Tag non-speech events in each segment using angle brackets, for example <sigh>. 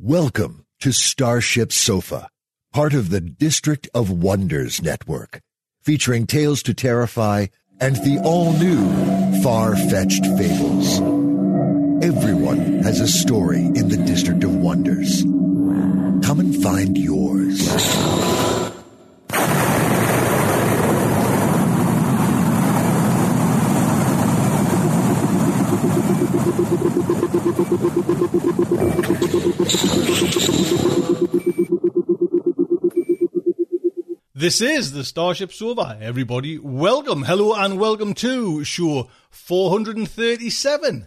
Welcome to Starship Sofa, part of the District of Wonders network, featuring Tales to Terrify and the all-new Far-Fetched Fables. Everyone has a story in the District of Wonders. Come and find yours. This is the Starship Sofa. Everybody, welcome, hello, and welcome to show 437.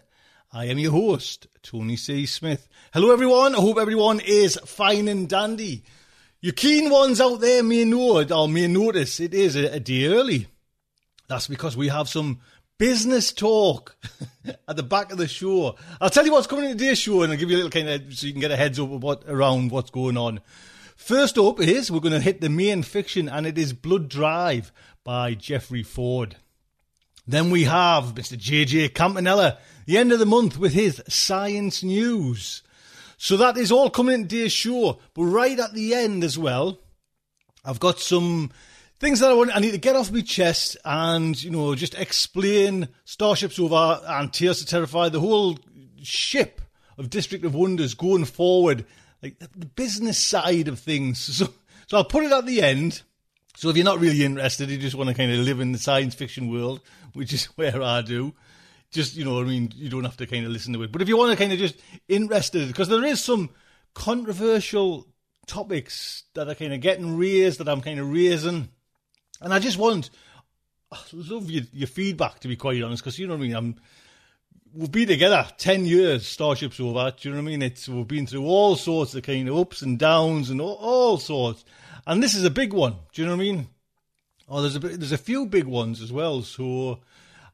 I am your host, Tony C. Smith. Hello, everyone. I hope everyone is fine and dandy. You keen ones out there may know or may notice it is a, a day early. That's because we have some business talk <laughs> at the back of the show. I'll tell you what's coming in today's show, and I'll give you a little kind of so you can get a heads up what around what's going on. First up is we're going to hit the main fiction, and it is Blood Drive by Jeffrey Ford. Then we have Mr. JJ Campanella, the end of the month with his science news. So that is all coming in today's show. But right at the end as well, I've got some things that I want. I need to get off my chest and you know just explain Starship Sofa and Tales to Terrify the whole ship of District of Wonders going forward, like the business side of things. <laughs> So, so I'll put it at the end. So if you're not really interested, you just want to kind of live in the science fiction world, which is <laughs> where I do. Just you know, I mean, you don't have to kind of listen to it. But if you want to kind of just interested, because there is some controversial topics that are kind of getting raised that I'm kind of raising, and I just want, I love your, your feedback to be quite honest, because you know what I mean. I'm we've been together 10 years, Starship Sofa. Do you know what I mean? It's, we've been through all sorts of kind of ups and downs and all, all sorts. And this is a big one. Do you know what I mean? Oh, there's a, there's a few big ones as well. So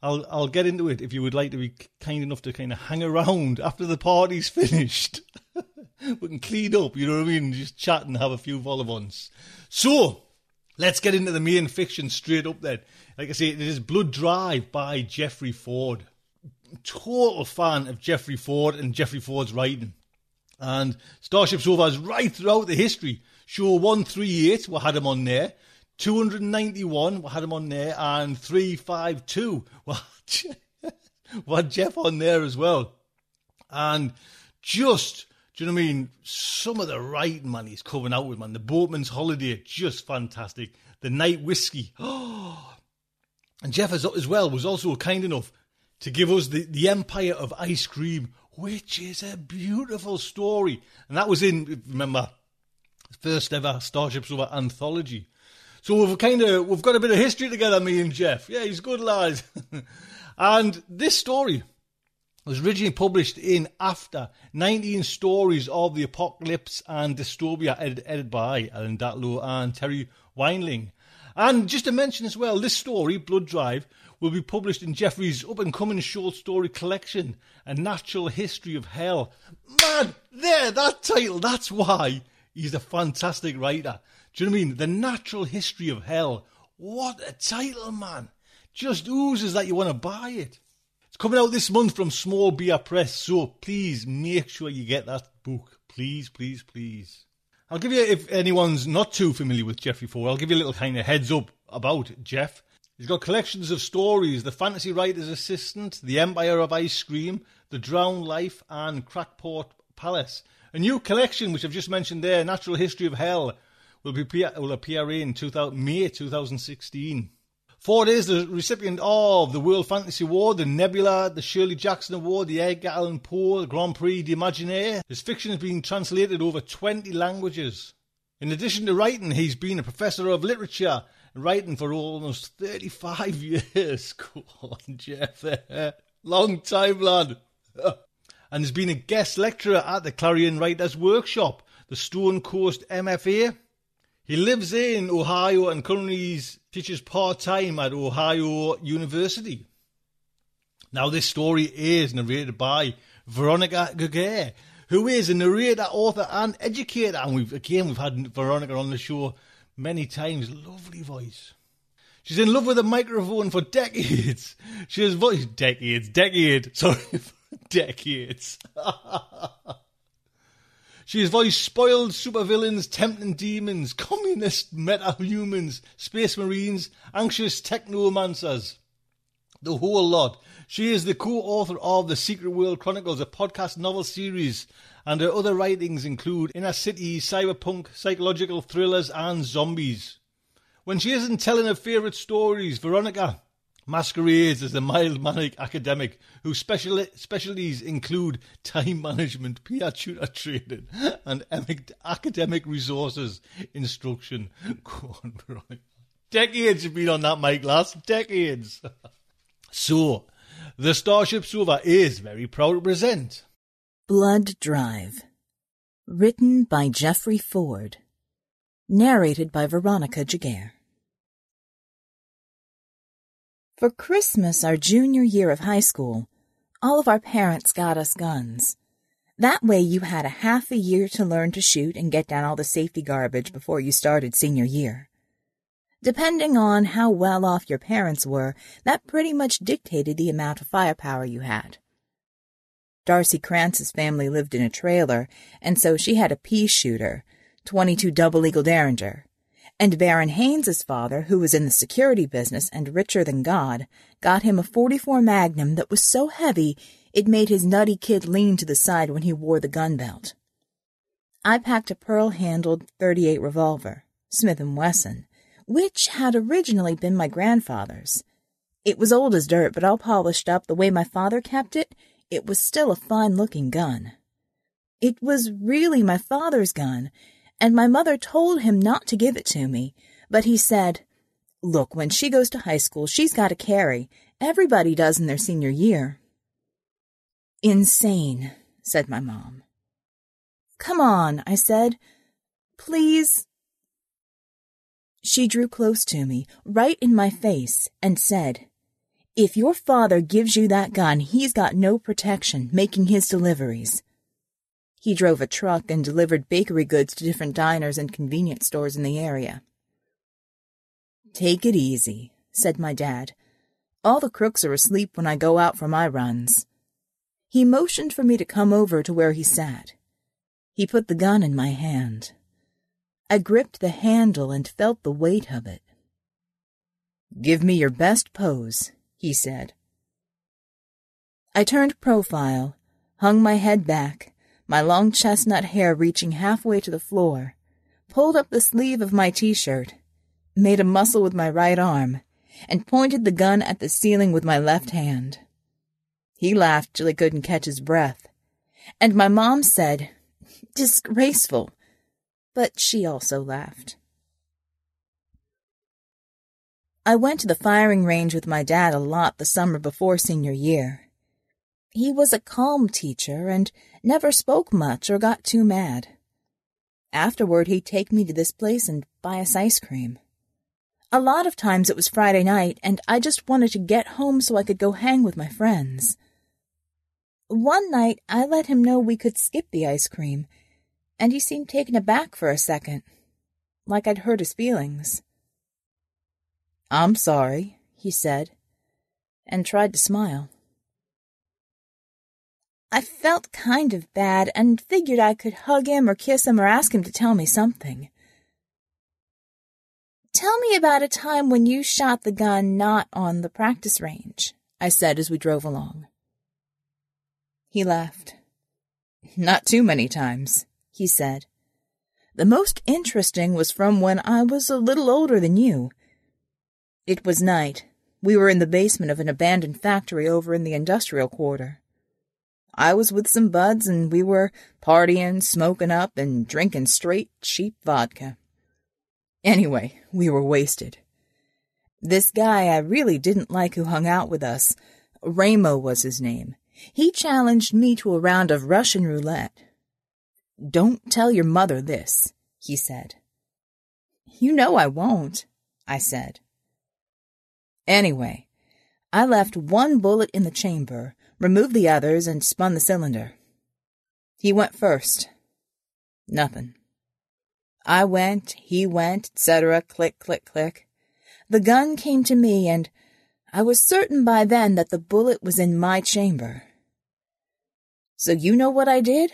I'll, I'll get into it if you would like to be kind enough to kind of hang around <laughs> after the party's finished. <laughs> we can clean up, you know what I mean? Just chat and have a few vol-au-vents. So, let's get into the main fiction straight up then. Like I say, it is Blood Drive by Jeffrey Ford total fan of Jeffrey Ford and Jeffrey Ford's writing. And Starship Sofa is right throughout the history. Show 138, we had him on there. 291, we had him on there. And 352, we had, <laughs> we had Jeff on there as well. And just, do you know what I mean? Some of the writing, man, he's coming out with, man. The Boatman's Holiday, just fantastic. The Night Whiskey. <gasps> And Jeff, as, well, was also kind enough to give us the, the Empire of Ice Cream, which is a beautiful story. And that was in, remember, first ever Starship Sofa anthology. So we've kind of we've got a bit of history together, me and Jeff. Yeah, he's good lad. <laughs> and this story was originally published in After 19 Stories of the Apocalypse and Dystopia, edited, edited by Ellen Datlow and Terri Windling. And just to mention as well, this story, Blood Drive, will be published in Jeffrey's up and coming short story collection, A Natural History of Hell. Man, there, that title, that's why he's a fantastic writer. Do you know what I mean? The Natural History of Hell. What a title, man. Just oozes that you want to buy it. It's coming out this month from Small Beer Press, so please make sure you get that book. Please, please, please. I'll give you, if anyone's not too familiar with Jeffrey Ford, I'll give you a little kind of heads up about Jeff. He's got collections of stories The Fantasy Writer's Assistant, The Empire of Ice Cream, The Drowned Life, and Crackpot Palace. A new collection, which I've just mentioned there, Natural History of Hell, will, be, will appear in 2000, May 2016. Ford is the recipient of the World Fantasy Award, the Nebula, the Shirley Jackson Award, the Edgar Allan Poe, the Grand Prix d'Imaginaire. His fiction has been translated over 20 languages. In addition to writing, he's been a professor of literature writing for almost 35 <laughs> years. Go on, Jeff. <laughs> Long time, lad. <laughs> and has been a guest lecturer at the Clarion Writers Workshop, the Stonecoast MFA. He lives in Ohio and currently teaches part time at Ohio University. Now, this story is narrated by Veronica Giguere, who is a narrator, author, and educator. And we've again we've had Veronica on the show many times. Lovely voice. She's in love with a microphone for decades. She has voice decades, decade. Sorry, <laughs> decades. <laughs> she has voiced spoiled supervillains, tempting demons, communist meta-humans, space marines, anxious technomancers. The whole lot. She is the co-author of The Secret World Chronicles, a podcast novel series, and her other writings include Inner City, cyberpunk, psychological thrillers, and zombies. When she isn't telling her favourite stories, Veronica masquerades as a mild-mannered academic whose special- specialties include time management, peer tutor training, and academic resources instruction. <laughs> Go on. Decades you've been on that mic, lass. Decades. <laughs> so, the Starship Sofa is very proud to present Blood Drive. Written by Jeffrey Ford. Narrated by Veronica Giguere. For Christmas, our junior year of high school, all of our parents got us guns. That way you had a half a year to learn to shoot and get down all the safety garbage before you started senior year. Depending on how well off your parents were, that pretty much dictated the amount of firepower you had. Darcy Krantz's family lived in a trailer, and so she had a pea shooter, 22 double eagle Derringer and Baron Haynes's father, who was in the security business and richer than God, got him a 44 Magnum that was so heavy it made his nutty kid lean to the side when he wore the gun belt. I packed a pearl-handled 38 revolver, Smith & Wesson, which had originally been my grandfather's. It was old as dirt, but all polished up the way my father kept it, it was still a fine-looking gun. It was really my father's gun, and my mother told him not to give it to me, but he said, Look, when she goes to high school, she's got to carry. Everybody does in their senior year. Insane, said my mom. Come on, I said. Please. She drew close to me, right in my face, and said, If your father gives you that gun, he's got no protection making his deliveries. He drove a truck and delivered bakery goods to different diners and convenience stores in the area. Take it easy, said my dad. All the crooks are asleep when I go out for my runs. He motioned for me to come over to where he sat. He put the gun in my hand. I gripped the handle and felt the weight of it. Give me your best pose, he said. I turned profile, hung my head back, my long chestnut hair reaching halfway to the floor, pulled up the sleeve of my t-shirt, made a muscle with my right arm, and pointed the gun at the ceiling with my left hand. He laughed till he couldn't catch his breath, and my mom said, disgraceful, but she also laughed. I went to the firing range with my dad a lot the summer before senior year. He was a calm teacher and never spoke much or got too mad. Afterward, he'd take me to this place and buy us ice cream. A lot of times it was Friday night, and I just wanted to get home so I could go hang with my friends. One night, I let him know we could skip the ice cream, and he seemed taken aback for a second, like I'd hurt his feelings. I'm sorry, he said, and tried to smile. I felt kind of bad and figured I could hug him or kiss him or ask him to tell me something. Tell me about a time when you shot the gun not on the practice range, I said as we drove along. He laughed. Not too many times, he said. The most interesting was from when I was a little older than you. It was night. We were in the basement of an abandoned factory over in the industrial quarter. I was with some buds and we were partying, smoking up, and drinking straight, cheap vodka. Anyway, we were wasted. This guy I really didn't like who hung out with us, Ramo was his name. He challenged me to a round of Russian roulette. Don't tell your mother this, he said. You know I won't, I said. Anyway, I left one bullet in the chamber removed the others, and spun the cylinder. He went first. Nothing. I went, he went, etc., click, click, click. The gun came to me, and I was certain by then that the bullet was in my chamber. So you know what I did?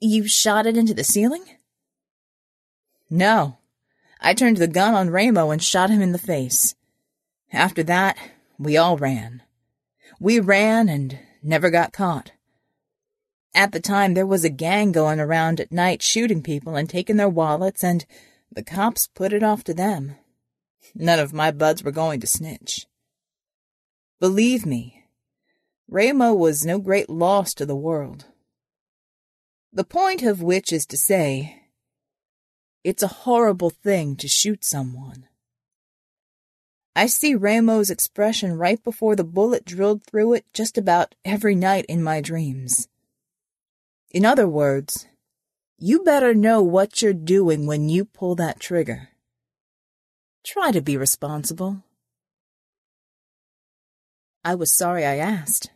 You shot it into the ceiling? No. I turned the gun on Ramo and shot him in the face. After that, we all ran. We ran and never got caught. At the time, there was a gang going around at night shooting people and taking their wallets, and the cops put it off to them. None of my buds were going to snitch. Believe me, Ramo was no great loss to the world. The point of which is to say, it's a horrible thing to shoot someone. I see Ramo's expression right before the bullet drilled through it just about every night in my dreams. In other words, you better know what you're doing when you pull that trigger. Try to be responsible. I was sorry I asked.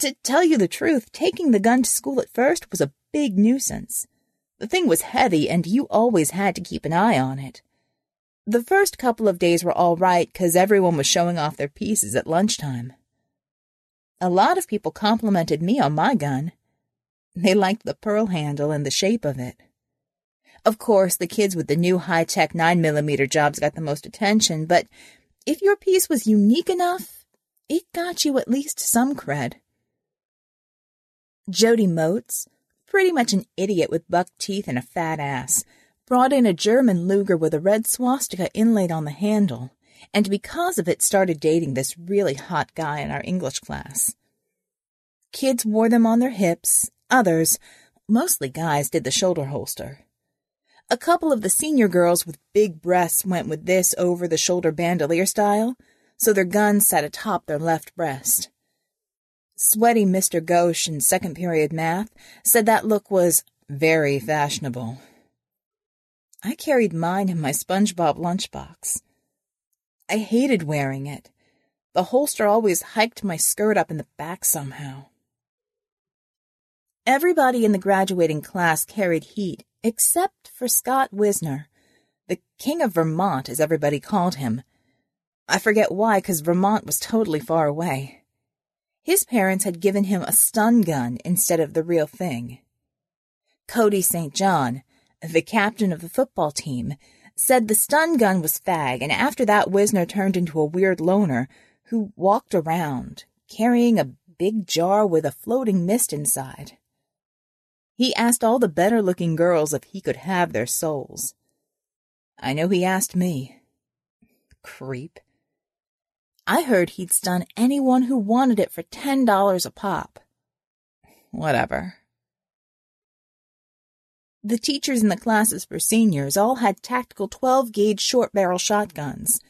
To tell you the truth, taking the gun to school at first was a big nuisance. The thing was heavy, and you always had to keep an eye on it. The first couple of days were all right because everyone was showing off their pieces at lunchtime. A lot of people complimented me on my gun. They liked the pearl handle and the shape of it. Of course, the kids with the new high-tech 9mm jobs got the most attention, but if your piece was unique enough, it got you at least some cred. Jody Moats, pretty much an idiot with buck teeth and a fat ass, brought in a German Luger with a red swastika inlaid on the handle, and because of it started dating this really hot guy in our English class. Kids wore them on their hips, others, mostly guys, did the shoulder holster. A couple of the senior girls with big breasts went with this over the shoulder bandolier style, so their guns sat atop their left breast. Sweaty Mr. Ghosh in second period math said that look was very fashionable. I carried mine in my SpongeBob lunchbox. I hated wearing it. The holster always hiked my skirt up in the back somehow. Everybody in the graduating class carried heat, except for Scott Wisner, the King of Vermont, as everybody called him. I forget why, because Vermont was totally far away. His parents had given him a stun gun instead of the real thing. Cody St. John, the captain of the football team, said the stun gun was fag, and after that Wisner turned into a weird loner who walked around, carrying a big jar with a floating mist inside. He asked all the better-looking girls if he could have their souls. I know he asked me. Creep. I heard he'd stun anyone who wanted it for ten dollars a pop. Whatever. The teachers in the classes for seniors all had tactical 12 gauge short barrel shotguns.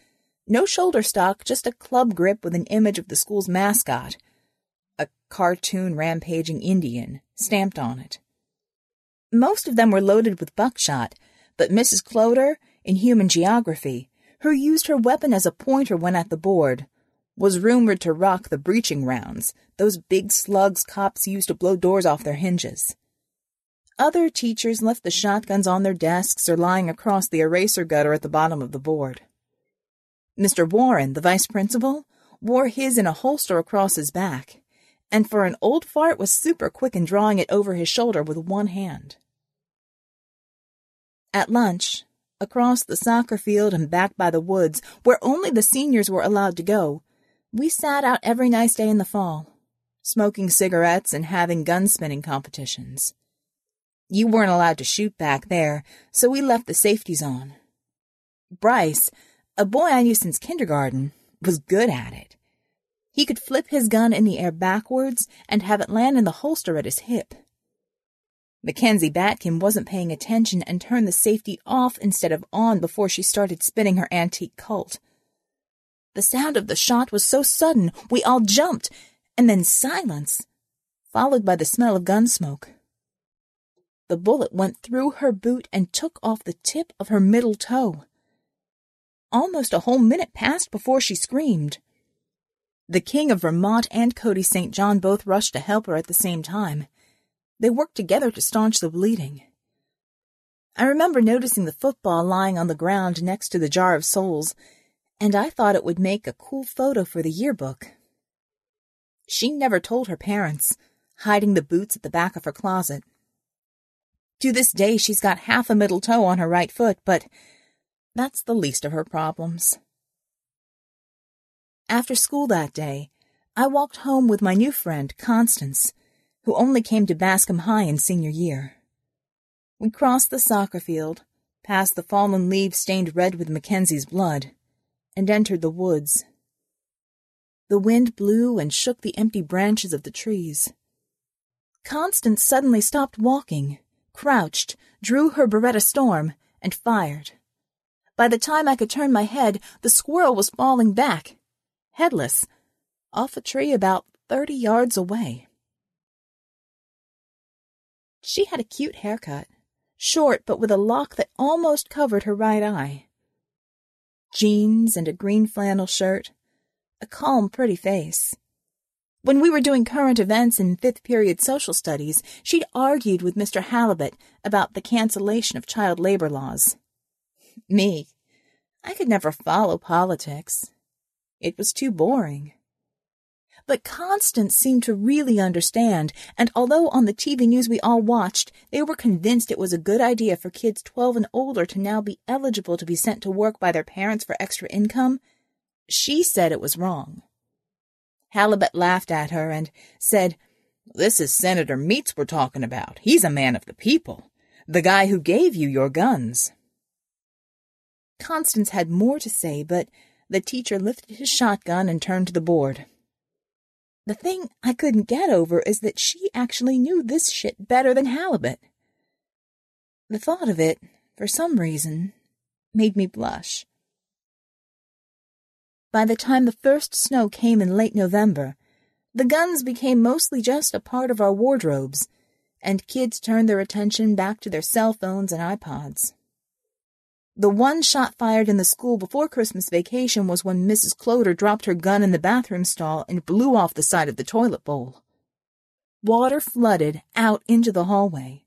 No shoulder stock, just a club grip with an image of the school's mascot, a cartoon rampaging Indian, stamped on it. Most of them were loaded with buckshot, but Mrs. Cloder, in human geography, who used her weapon as a pointer when at the board, was rumored to rock the breaching rounds, those big slugs cops used to blow doors off their hinges. Other teachers left the shotguns on their desks or lying across the eraser gutter at the bottom of the board. Mr. Warren, the vice principal, wore his in a holster across his back, and for an old fart was super quick in drawing it over his shoulder with one hand. At lunch, across the soccer field and back by the woods, where only the seniors were allowed to go, we sat out every nice day in the fall, smoking cigarettes and having gun spinning competitions. You weren't allowed to shoot back there, so we left the safeties on. Bryce, a boy I knew since kindergarten, was good at it. He could flip his gun in the air backwards and have it land in the holster at his hip. Mackenzie Batkin wasn't paying attention and turned the safety off instead of on before she started spinning her antique Colt. The sound of the shot was so sudden we all jumped, and then silence, followed by the smell of gun smoke. The bullet went through her boot and took off the tip of her middle toe. Almost a whole minute passed before she screamed. The King of Vermont and Cody St. John both rushed to help her at the same time. They worked together to staunch the bleeding. I remember noticing the football lying on the ground next to the jar of souls, and I thought it would make a cool photo for the yearbook. She never told her parents, hiding the boots at the back of her closet. To this day, she's got half a middle toe on her right foot, but that's the least of her problems. After school that day, I walked home with my new friend, Constance, who only came to Bascom High in senior year. We crossed the soccer field, past the fallen leaves stained red with Mackenzie's blood, and entered the woods. The wind blew and shook the empty branches of the trees. Constance suddenly stopped walking crouched, drew her Beretta Storm, and fired. By the time I could turn my head, the squirrel was falling back, headless, off a tree about thirty yards away. She had a cute haircut, short but with a lock that almost covered her right eye. Jeans and a green flannel shirt, a calm, pretty face. When we were doing current events in fifth period social studies, she'd argued with Mr. Halibut about the cancellation of child labor laws. <laughs> Me, I could never follow politics. It was too boring. But Constance seemed to really understand, and although on the TV news we all watched, they were convinced it was a good idea for kids 12 and older to now be eligible to be sent to work by their parents for extra income, she said it was wrong. Halibut laughed at her and said, This is Senator Meats we're talking about. He's a man of the people. The guy who gave you your guns. Constance had more to say, but the teacher lifted his shotgun and turned to the board. The thing I couldn't get over is that she actually knew this shit better than Halibut. The thought of it, for some reason, made me blush. By the time the first snow came in late November, the guns became mostly just a part of our wardrobes, and kids turned their attention back to their cell phones and iPods. The one shot fired in the school before Christmas vacation was when Mrs. Cloder dropped her gun in the bathroom stall and blew off the side of the toilet bowl. Water flooded out into the hallway.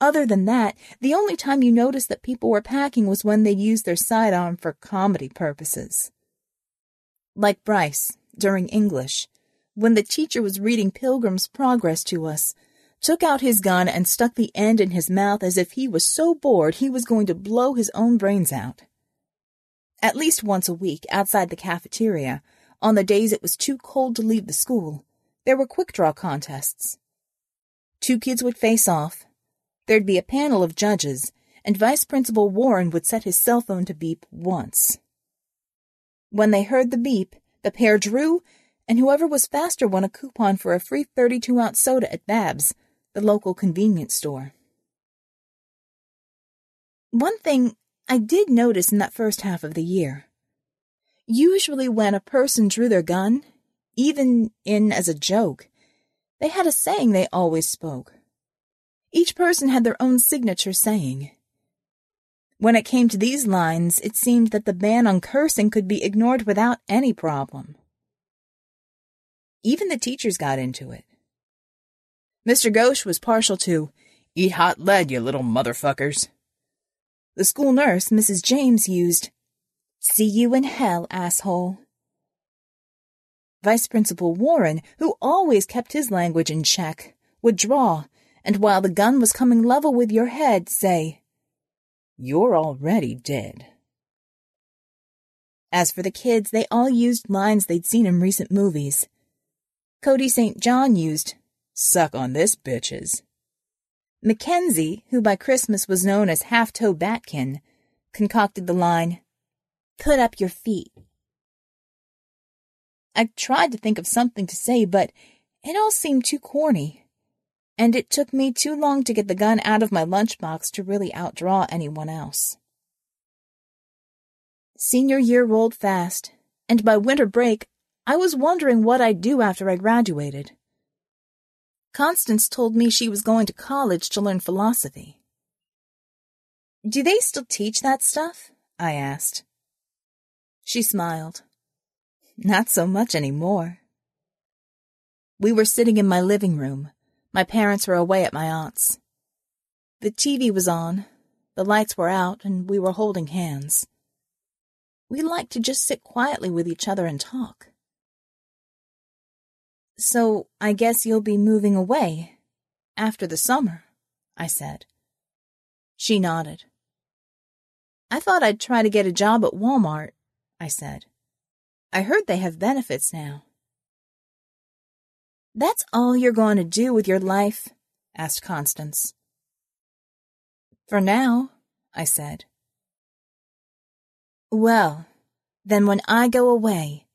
Other than that, the only time you noticed that people were packing was when they'd use their sidearm for comedy purposes like Bryce, during English, when the teacher was reading Pilgrim's Progress to us, took out his gun and stuck the end in his mouth as if he was so bored he was going to blow his own brains out. At least once a week, outside the cafeteria, on the days it was too cold to leave the school, there were quick draw contests. Two kids would face off. There'd be a panel of judges, and Vice Principal Warren would set his cell phone to beep once. When they heard the beep, the pair drew, and whoever was faster won a coupon for a free 32 ounce soda at Babs, the local convenience store. One thing I did notice in that first half of the year. Usually, when a person drew their gun, even in as a joke, they had a saying they always spoke. Each person had their own signature saying. When it came to these lines, it seemed that the ban on cursing could be ignored without any problem. Even the teachers got into it. Mr. Ghosh was partial to, Eat hot lead, you little motherfuckers. The school nurse, Mrs. James, used, See you in hell, asshole. Vice Principal Warren, who always kept his language in check, would draw, and while the gun was coming level with your head, say, You're already dead. As for the kids, they all used lines they'd seen in recent movies. Cody St. John used, Suck on this, bitches. Mackenzie, who by Christmas was known as Half Toe Batkin, concocted the line, Put up your feet. I tried to think of something to say, but it all seemed too corny. And it took me too long to get the gun out of my lunchbox to really outdraw anyone else. Senior year rolled fast, and by winter break, I was wondering what I'd do after I graduated. Constance told me she was going to college to learn philosophy. Do they still teach that stuff? I asked. She smiled. Not so much anymore. We were sitting in my living room. My parents were away at my aunt's. The TV was on, the lights were out, and we were holding hands. We liked to just sit quietly with each other and talk. So I guess you'll be moving away after the summer, I said. She nodded. I thought I'd try to get a job at Walmart, I said. I heard they have benefits now. That's all you're going to do with your life? asked Constance. For now, I said. Well, then when I go away,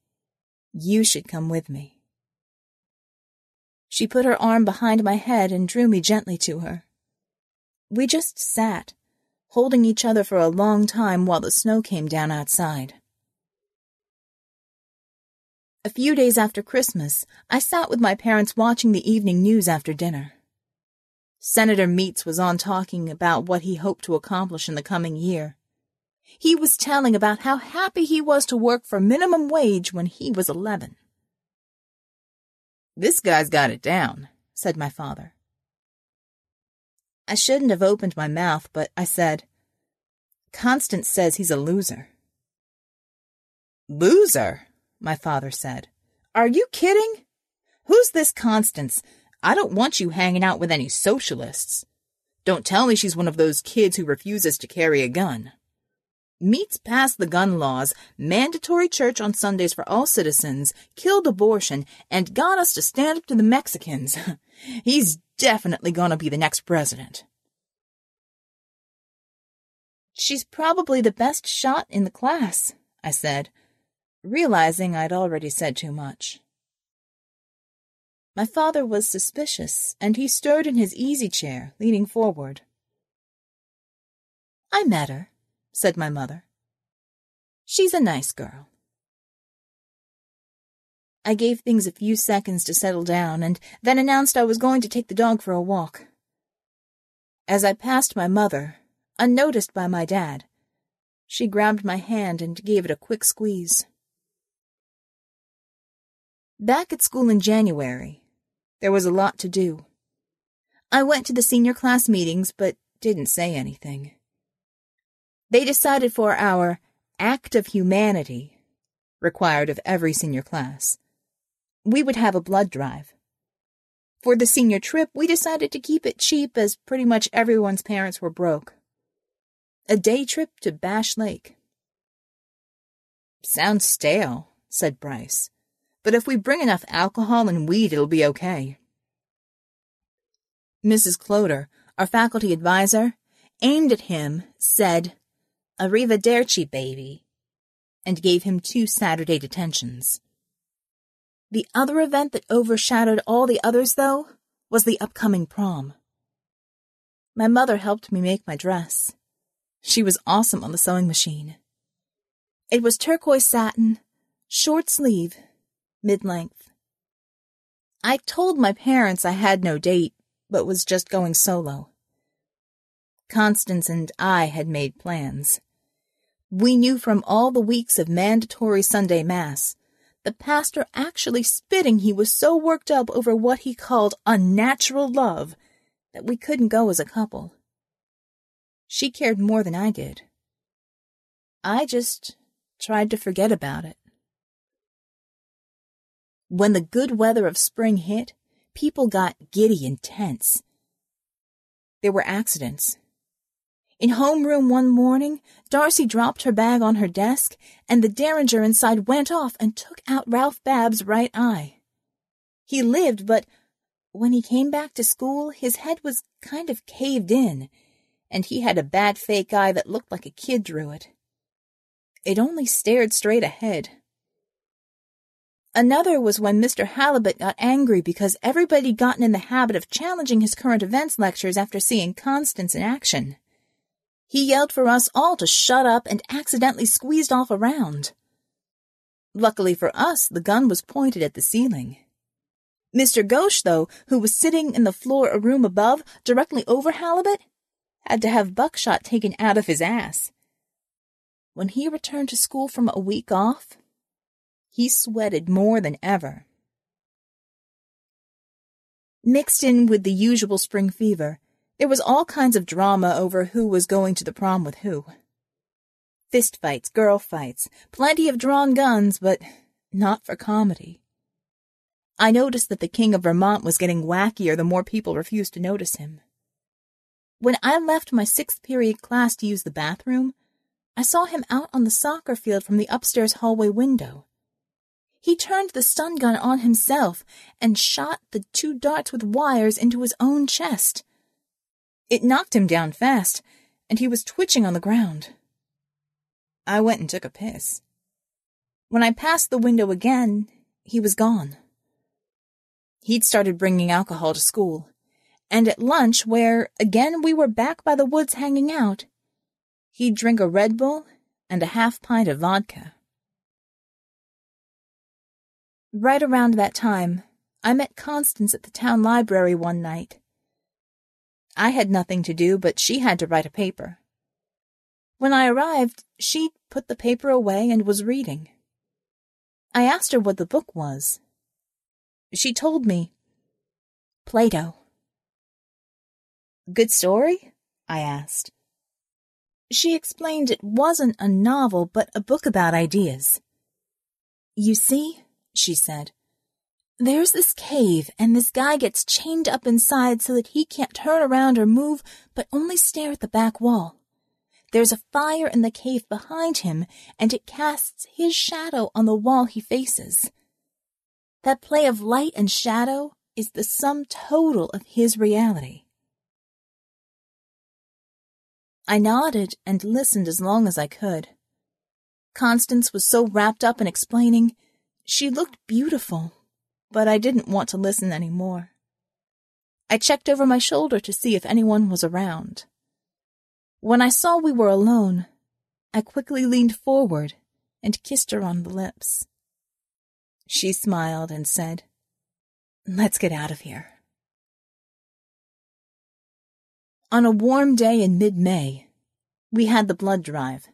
you should come with me. She put her arm behind my head and drew me gently to her. We just sat, holding each other for a long time while the snow came down outside. A few days after Christmas, I sat with my parents watching the evening news after dinner. Senator Meats was on talking about what he hoped to accomplish in the coming year. He was telling about how happy he was to work for minimum wage when he was 11. This guy's got it down, said my father. I shouldn't have opened my mouth, but I said, Constance says he's a loser. Loser? My father said. Are you kidding? Who's this Constance? I don't want you hanging out with any socialists. Don't tell me she's one of those kids who refuses to carry a gun. Meats passed the gun laws, mandatory church on Sundays for all citizens, killed abortion, and got us to stand up to the Mexicans. <laughs> He's definitely gonna be the next president. She's probably the best shot in the class, I said, realizing I'd already said too much. My father was suspicious, and he stirred in his easy chair, leaning forward. I met her, said my mother. She's a nice girl. I gave things a few seconds to settle down and then announced I was going to take the dog for a walk. As I passed my mother, unnoticed by my dad, she grabbed my hand and gave it a quick squeeze. Back at school in January, there was a lot to do. I went to the senior class meetings but didn't say anything. They decided for our act of humanity, required of every senior class, we would have a blood drive. For the senior trip, we decided to keep it cheap as pretty much everyone's parents were broke. A day trip to Bash Lake. Sounds stale, said Bryce. But if we bring enough alcohol and weed, it'll be okay. Mrs. Cloder, our faculty advisor, aimed at him, said, Arrivederci, baby, and gave him two Saturday detentions. The other event that overshadowed all the others, though, was the upcoming prom. My mother helped me make my dress. She was awesome on the sewing machine. It was turquoise satin, short sleeve, mid length. I told my parents I had no date, but was just going solo. Constance and I had made plans. We knew from all the weeks of mandatory Sunday Mass, the pastor actually spitting he was so worked up over what he called unnatural love that we couldn't go as a couple. She cared more than I did. I just tried to forget about it. When the good weather of spring hit, people got giddy and tense. There were accidents. In homeroom one morning, Darcy dropped her bag on her desk, and the derringer inside went off and took out Ralph Babb's right eye. He lived, but when he came back to school, his head was kind of caved in, and he had a bad fake eye that looked like a kid drew it. It only stared straight ahead. Another was when Mr. Halibut got angry because everybody had gotten in the habit of challenging his current events lectures after seeing Constance in action. He yelled for us all to shut up and accidentally squeezed off a round. Luckily for us, the gun was pointed at the ceiling. Mr. Ghosh, though, who was sitting in the floor a room above, directly over Halibut, had to have buckshot taken out of his ass. When he returned to school from a week off, he sweated more than ever. Mixed in with the usual spring fever, there was all kinds of drama over who was going to the prom with who. Fist fights, girl fights, plenty of drawn guns, but not for comedy. I noticed that the King of Vermont was getting wackier the more people refused to notice him. When I left my sixth period class to use the bathroom, I saw him out on the soccer field from the upstairs hallway window. He turned the stun gun on himself and shot the two darts with wires into his own chest. It knocked him down fast, and he was twitching on the ground. I went and took a piss. When I passed the window again, he was gone. He'd started bringing alcohol to school, and at lunch, where again we were back by the woods hanging out, he'd drink a Red Bull and a half pint of vodka. Right around that time, I met Constance at the town library one night. I had nothing to do, but she had to write a paper. When I arrived, she'd put the paper away and was reading. I asked her what the book was. She told me. Plato. Good story? I asked. She explained it wasn't a novel, but a book about ideas. You see, she said. There's this cave, and this guy gets chained up inside so that he can't turn around or move, but only stare at the back wall. There's a fire in the cave behind him, and it casts his shadow on the wall he faces. That play of light and shadow is the sum total of his reality. I nodded and listened as long as I could. Constance was so wrapped up in explaining she looked beautiful, but I didn't want to listen any more. I checked over my shoulder to see if anyone was around. When I saw we were alone, I quickly leaned forward and kissed her on the lips. She smiled and said, Let's get out of here. On a warm day in mid May, we had the blood drive.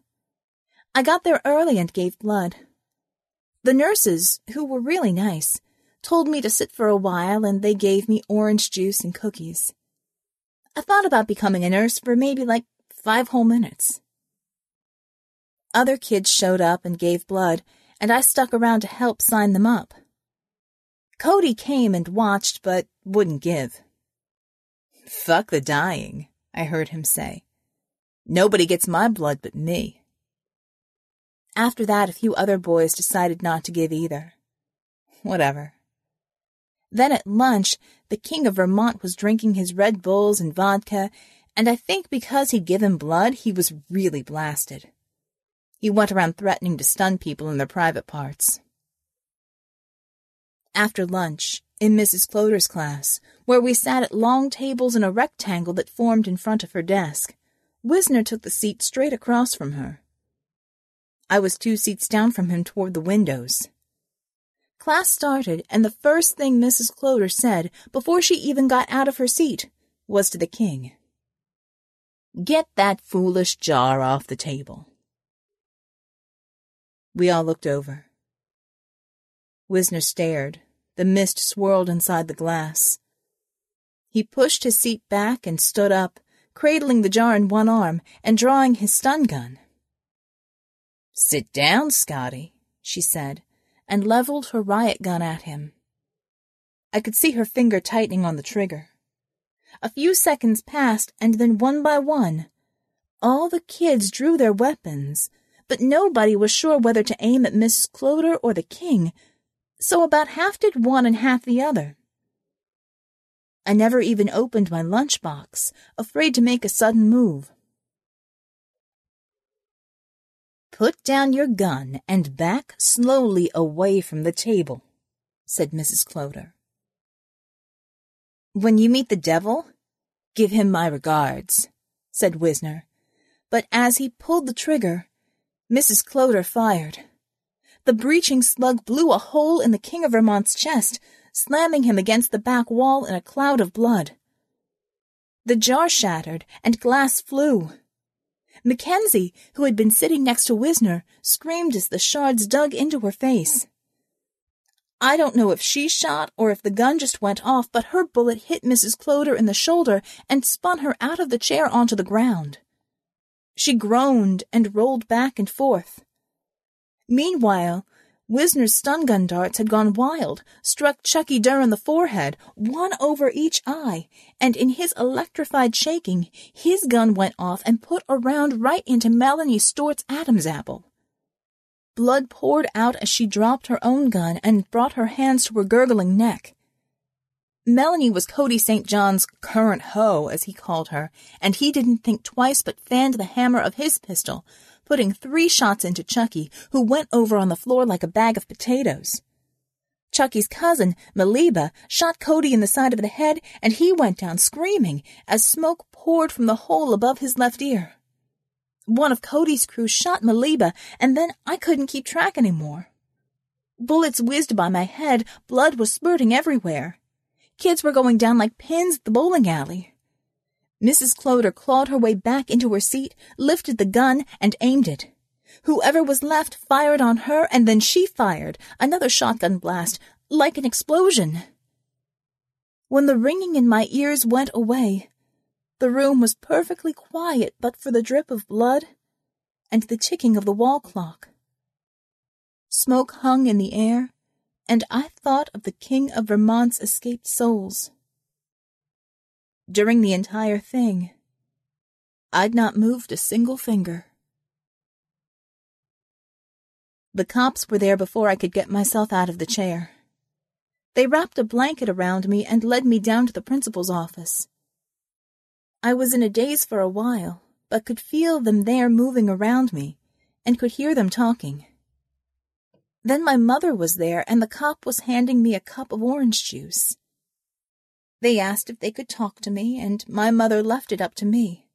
I got there early and gave blood. The nurses, who were really nice, told me to sit for a while and they gave me orange juice and cookies. I thought about becoming a nurse for maybe like five whole minutes. Other kids showed up and gave blood, and I stuck around to help sign them up. Cody came and watched, but wouldn't give. Fuck the dying, I heard him say. Nobody gets my blood but me. After that, a few other boys decided not to give either. Whatever. Then at lunch, the King of Vermont was drinking his Red Bulls and vodka, and I think because he'd given blood, he was really blasted. He went around threatening to stun people in their private parts. After lunch, in Mrs. Cloder's class, where we sat at long tables in a rectangle that formed in front of her desk, Wisner took the seat straight across from her. I was two seats down from him toward the windows. Class started, and the first thing Mrs. Cloder said, before she even got out of her seat, was to the king. Get that foolish jar off the table. We all looked over. Wisner stared. The mist swirled inside the glass. He pushed his seat back and stood up, cradling the jar in one arm and drawing his stun gun. Sit down, Scotty, she said, and leveled her riot gun at him. I could see her finger tightening on the trigger. A few seconds passed, and then one by one, all the kids drew their weapons, but nobody was sure whether to aim at Mrs. Cloder or the king, so about half did one and half the other. I never even opened my lunchbox, afraid to make a sudden move. Put down your gun and back slowly away from the table, said Mrs. Cloder. When you meet the devil, give him my regards, said Wisner. But as he pulled the trigger, Mrs. Cloder fired. The breaching slug blew a hole in the King of Vermont's chest, slamming him against the back wall in a cloud of blood. The jar shattered and glass flew. Mackenzie, who had been sitting next to Wisner, screamed as the shards dug into her face. I don't know if she shot or if the gun just went off, but her bullet hit Mrs. Cloder in the shoulder and spun her out of the chair onto the ground. She groaned and rolled back and forth. Meanwhile, Wisner's stun gun darts had gone wild, struck Chucky Durr in the forehead, one over each eye, and in his electrified shaking, his gun went off and put a round right into Melanie Stort's Adam's apple. Blood poured out as she dropped her own gun and brought her hands to her gurgling neck. Melanie was Cody St. John's current hoe, as he called her, and he didn't think twice but fanned the hammer of his pistol, putting three shots into Chucky, who went over on the floor like a bag of potatoes. Chucky's cousin, Maliba, shot Cody in the side of the head, and he went down screaming as smoke poured from the hole above his left ear. One of Cody's crew shot Maliba, and then I couldn't keep track anymore. Bullets whizzed by my head, blood was spurting everywhere. Kids were going down like pins at the bowling alley. Mrs. Cloder clawed her way back into her seat, lifted the gun, and aimed it. Whoever was left fired on her, and then she fired, another shotgun blast, like an explosion. When the ringing in my ears went away, the room was perfectly quiet but for the drip of blood and the ticking of the wall clock. Smoke hung in the air, and I thought of the King of Vermont's escaped souls. During the entire thing, I'd not moved a single finger. The cops were there before I could get myself out of the chair. They wrapped a blanket around me and led me down to the principal's office. I was in a daze for a while, but could feel them there moving around me and could hear them talking. Then my mother was there, and the cop was handing me a cup of orange juice. They asked if they could talk to me, and my mother left it up to me.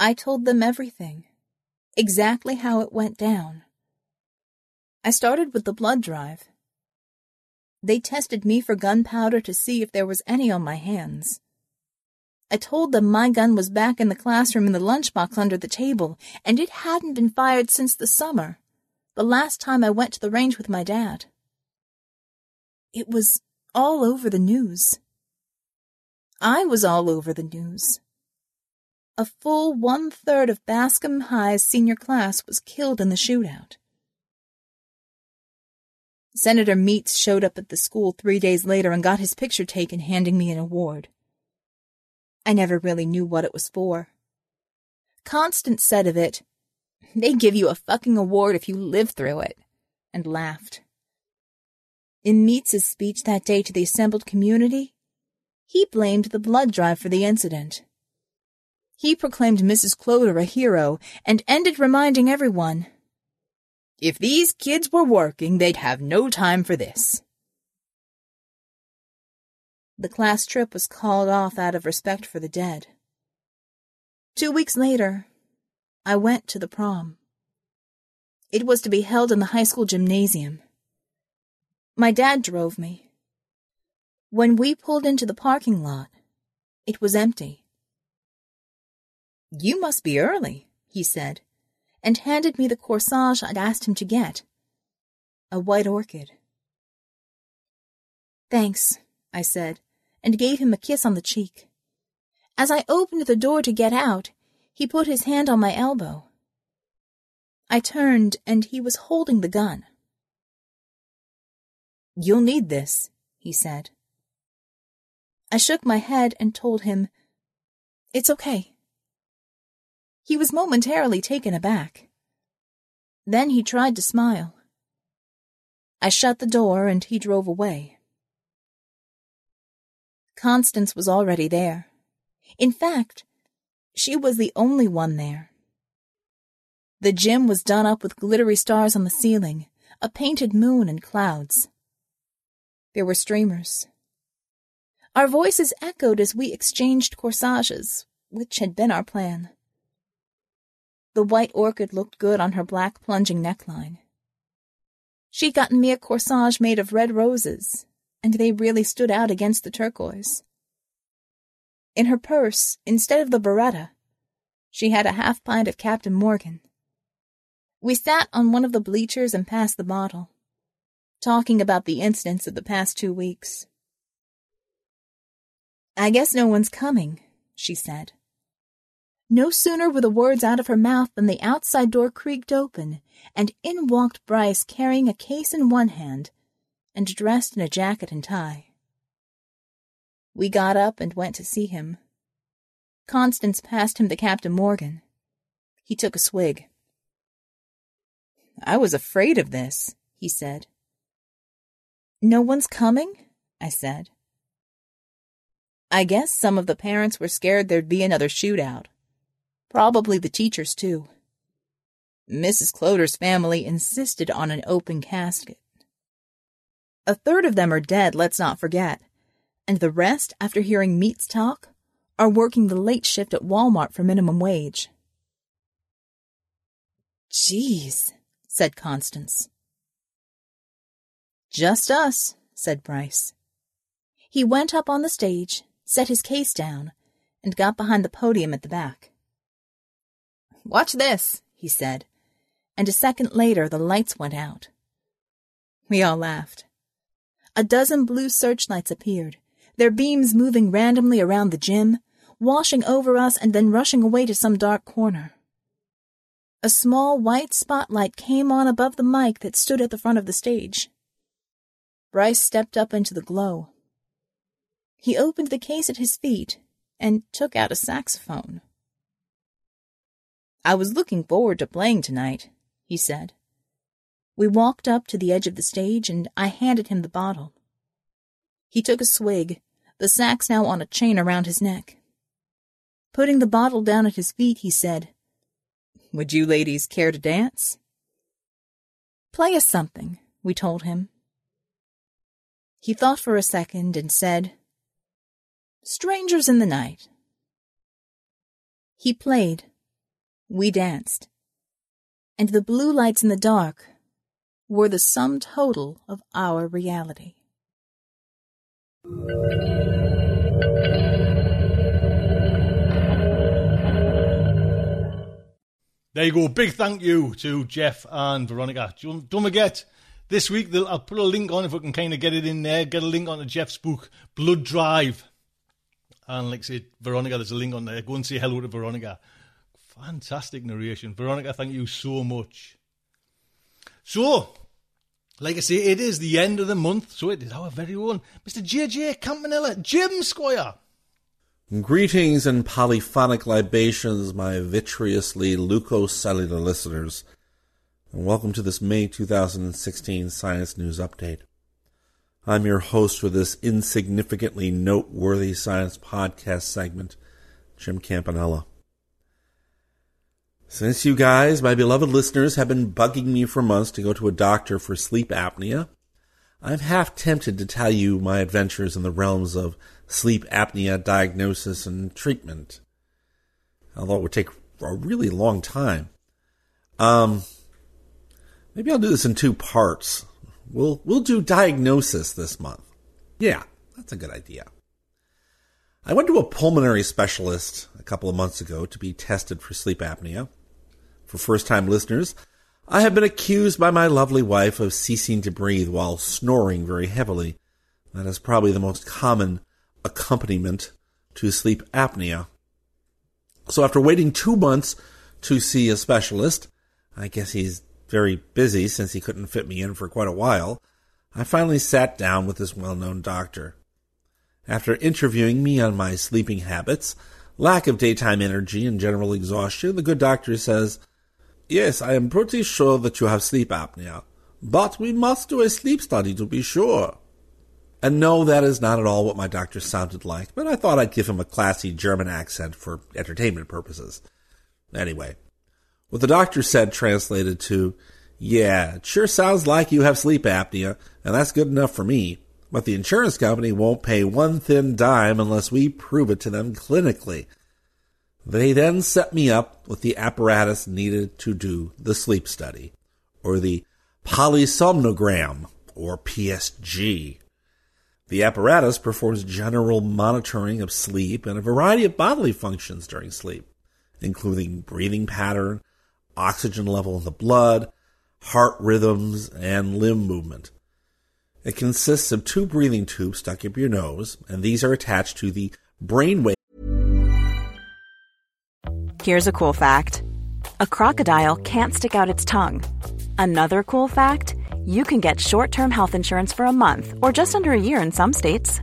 I told them everything, exactly how it went down. I started with the blood drive. They tested me for gunpowder to see if there was any on my hands. I told them my gun was back in the classroom in the lunchbox under the table, and it hadn't been fired since the summer the last time I went to the range with my dad. It was all over the news. I was all over the news. A full one third of Bascom High's senior class was killed in the shootout. Senator Meats showed up at the school three days later and got his picture taken, handing me an award. I never really knew what it was for. Constance said of it, they give you a fucking award if you live through it, and laughed. In Meats's speech that day to the assembled community, he blamed the blood drive for the incident. He proclaimed Mrs. Cloder a hero and ended reminding everyone, if these kids were working, they'd have no time for this. The class trip was called off out of respect for the dead. Two weeks later, I went to the prom. It was to be held in the high school gymnasium. My dad drove me. When we pulled into the parking lot, it was empty. You must be early, he said, and handed me the corsage I'd asked him to get. A white orchid. Thanks, I said, and gave him a kiss on the cheek. As I opened the door to get out, he put his hand on my elbow. I turned, and he was holding the gun. You'll need this, he said. I shook my head and told him, It's okay. He was momentarily taken aback. Then he tried to smile. I shut the door and he drove away. Constance was already there. In fact, she was the only one there. The gym was done up with glittery stars on the ceiling, a painted moon and clouds. There were streamers. Our voices echoed as we exchanged corsages, which had been our plan. The white orchid looked good on her black plunging neckline. She'd gotten me a corsage made of red roses, and they really stood out against the turquoise. In her purse, instead of the beretta, she had a half pint of Captain Morgan. We sat on one of the bleachers and passed the bottle, talking about the incidents of the past two weeks. I guess no one's coming, she said. No sooner were the words out of her mouth than the outside door creaked open, and in walked Bryce carrying a case in one hand and dressed in a jacket and tie. We got up and went to see him. Constance passed him the Captain Morgan. He took a swig. I was afraid of this, he said. No one's coming? I said. I guess some of the parents were scared there'd be another shootout. Probably the teachers, too. Mrs. Cloder's family insisted on an open casket. A third of them are dead, let's not forget and the rest, after hearing Meats talk, are working the late shift at Walmart for minimum wage. Jeez, said Constance. Just us, said Bryce. He went up on the stage, set his case down, and got behind the podium at the back. Watch this, he said, and a second later the lights went out. We all laughed. A dozen blue searchlights appeared, their beams moving randomly around the gym, washing over us and then rushing away to some dark corner. A small white spotlight came on above the mic that stood at the front of the stage. Bryce stepped up into the glow. He opened the case at his feet and took out a saxophone. I was looking forward to playing tonight, he said. We walked up to the edge of the stage and I handed him the bottle. He took a swig, the sax now on a chain around his neck. Putting the bottle down at his feet, he said, Would you ladies care to dance? Play us something, we told him. He thought for a second and said, Strangers in the Night. He played. We danced. And the blue lights in the dark were the sum total of our reality. There you go. Big thank you to Jeff and Veronica. Don't, forget, this week I'll put a link on if we can kind of get it in there. Get a link on onto Jeff's book, Blood Drive. And like I said, Veronica, there's a link on there. Go and say hello to Veronica. Fantastic narration. Veronica, thank you so much. So, like I say, it is the end of the month, so it is our very own Mr. JJ Campanella, Jim Squire. Greetings and polyphonic libations, my vitreously leukocellular listeners, and welcome to this May 2016 Science News Update. I'm your host for this insignificantly noteworthy science podcast segment, Jim Campanella. Since you guys, my beloved listeners, have been bugging me for months to go to a doctor for sleep apnea, I'm half tempted to tell you my adventures in the realms of sleep apnea diagnosis and treatment. Although it would take a really long time. Um, maybe I'll do this in two parts. We'll we'll do diagnosis this month. Yeah, that's a good idea. I went to a pulmonary specialist a couple of months ago to be tested for sleep apnea. For first time listeners, I have been accused by my lovely wife of ceasing to breathe while snoring very heavily. That is probably the most common accompaniment to sleep apnea. So after waiting two months to see a specialist, I guess he's very busy since he couldn't fit me in for quite a while, I finally sat down with this well-known doctor. After interviewing me on my sleeping habits, lack of daytime energy, and general exhaustion, the good doctor says, Yes, I am pretty sure that you have sleep apnea, but we must do a sleep study to be sure. And no, that is not at all what my doctor sounded like, but I thought I'd give him a classy German accent for entertainment purposes. Anyway, what the doctor said translated to, Yeah, it sure sounds like you have sleep apnea, and that's good enough for me, but the insurance company won't pay one thin dime unless we prove it to them clinically. They then set me up with the apparatus needed to do the sleep study, or the polysomnogram, or PSG. The apparatus performs general monitoring of sleep and a variety of bodily functions during sleep, including breathing pattern, oxygen level in the blood, heart rhythms, and limb movement. It consists of two breathing tubes stuck up your nose, and these are attached to the brainwave Here's a cool fact a crocodile can't stick out its tongue. Another cool fact you can get short term health insurance for a month or just under a year in some states.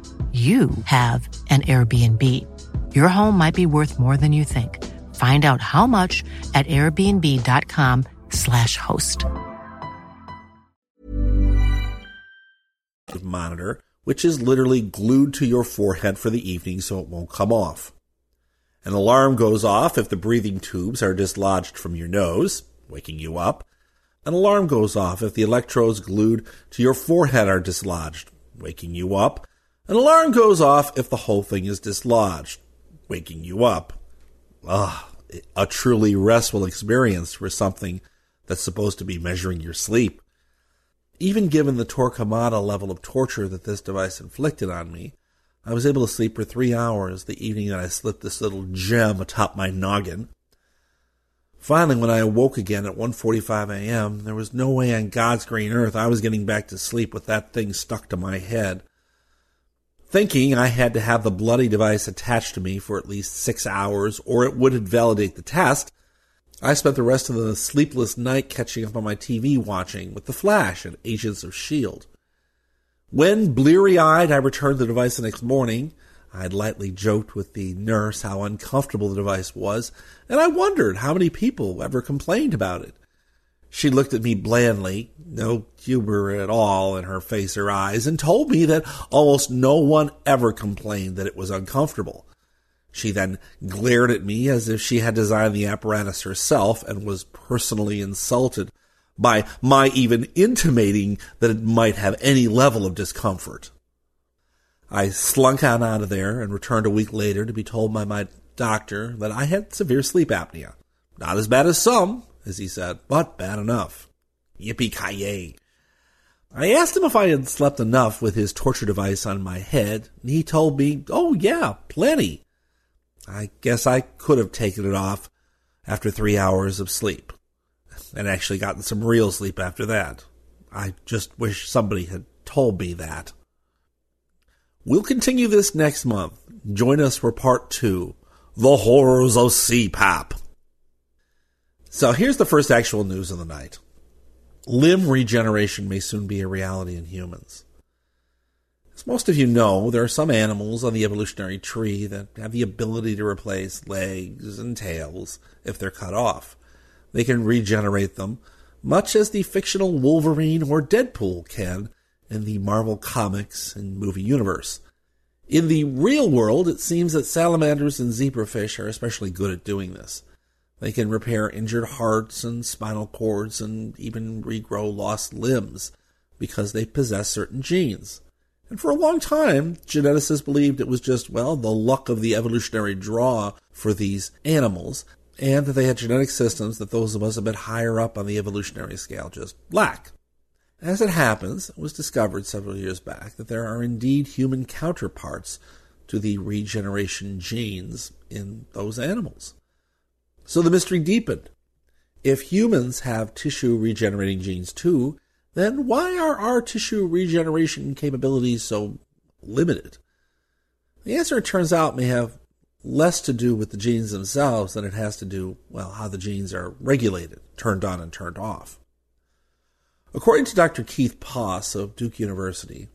you have an Airbnb. Your home might be worth more than you think. Find out how much at airbnb.com/slash host. monitor, which is literally glued to your forehead for the evening so it won't come off. An alarm goes off if the breathing tubes are dislodged from your nose, waking you up. An alarm goes off if the electrodes glued to your forehead are dislodged, waking you up. An alarm goes off if the whole thing is dislodged, waking you up. Ah, a truly restful experience for something that's supposed to be measuring your sleep. Even given the Torquemada level of torture that this device inflicted on me, I was able to sleep for three hours the evening that I slipped this little gem atop my noggin. Finally, when I awoke again at 1.45 a.m., there was no way on God's green earth I was getting back to sleep with that thing stuck to my head. Thinking I had to have the bloody device attached to me for at least six hours or it would invalidate the test, I spent the rest of the sleepless night catching up on my TV watching with The Flash and Agents of S.H.I.E.L.D. When, bleary eyed, I returned the device the next morning, I had lightly joked with the nurse how uncomfortable the device was, and I wondered how many people ever complained about it. She looked at me blandly, no humor at all in her face or eyes, and told me that almost no one ever complained that it was uncomfortable. She then glared at me as if she had designed the apparatus herself and was personally insulted by my even intimating that it might have any level of discomfort. I slunk on out of there and returned a week later to be told by my doctor that I had severe sleep apnea. Not as bad as some, as he said, but bad enough. Yippee-ki-yay. I asked him if I had slept enough with his torture device on my head, and he told me, oh yeah, plenty. I guess I could have taken it off after three hours of sleep, and actually gotten some real sleep after that. I just wish somebody had told me that. We'll continue this next month. Join us for part two The Horrors of CPAP. So here's the first actual news of the night limb regeneration may soon be a reality in humans. As most of you know, there are some animals on the evolutionary tree that have the ability to replace legs and tails if they're cut off. They can regenerate them, much as the fictional Wolverine or Deadpool can in the Marvel Comics and movie universe. In the real world, it seems that salamanders and zebrafish are especially good at doing this. They can repair injured hearts and spinal cords and even regrow lost limbs because they possess certain genes. And for a long time, geneticists believed it was just, well, the luck of the evolutionary draw for these animals, and that they had genetic systems that those of us a bit higher up on the evolutionary scale just lack. As it happens, it was discovered several years back that there are indeed human counterparts to the regeneration genes in those animals. So the mystery deepened. If humans have tissue regenerating genes too, then why are our tissue regeneration capabilities so limited? The answer, it turns out, may have less to do with the genes themselves than it has to do, well, how the genes are regulated, turned on and turned off. According to Dr. Keith Poss of Duke University,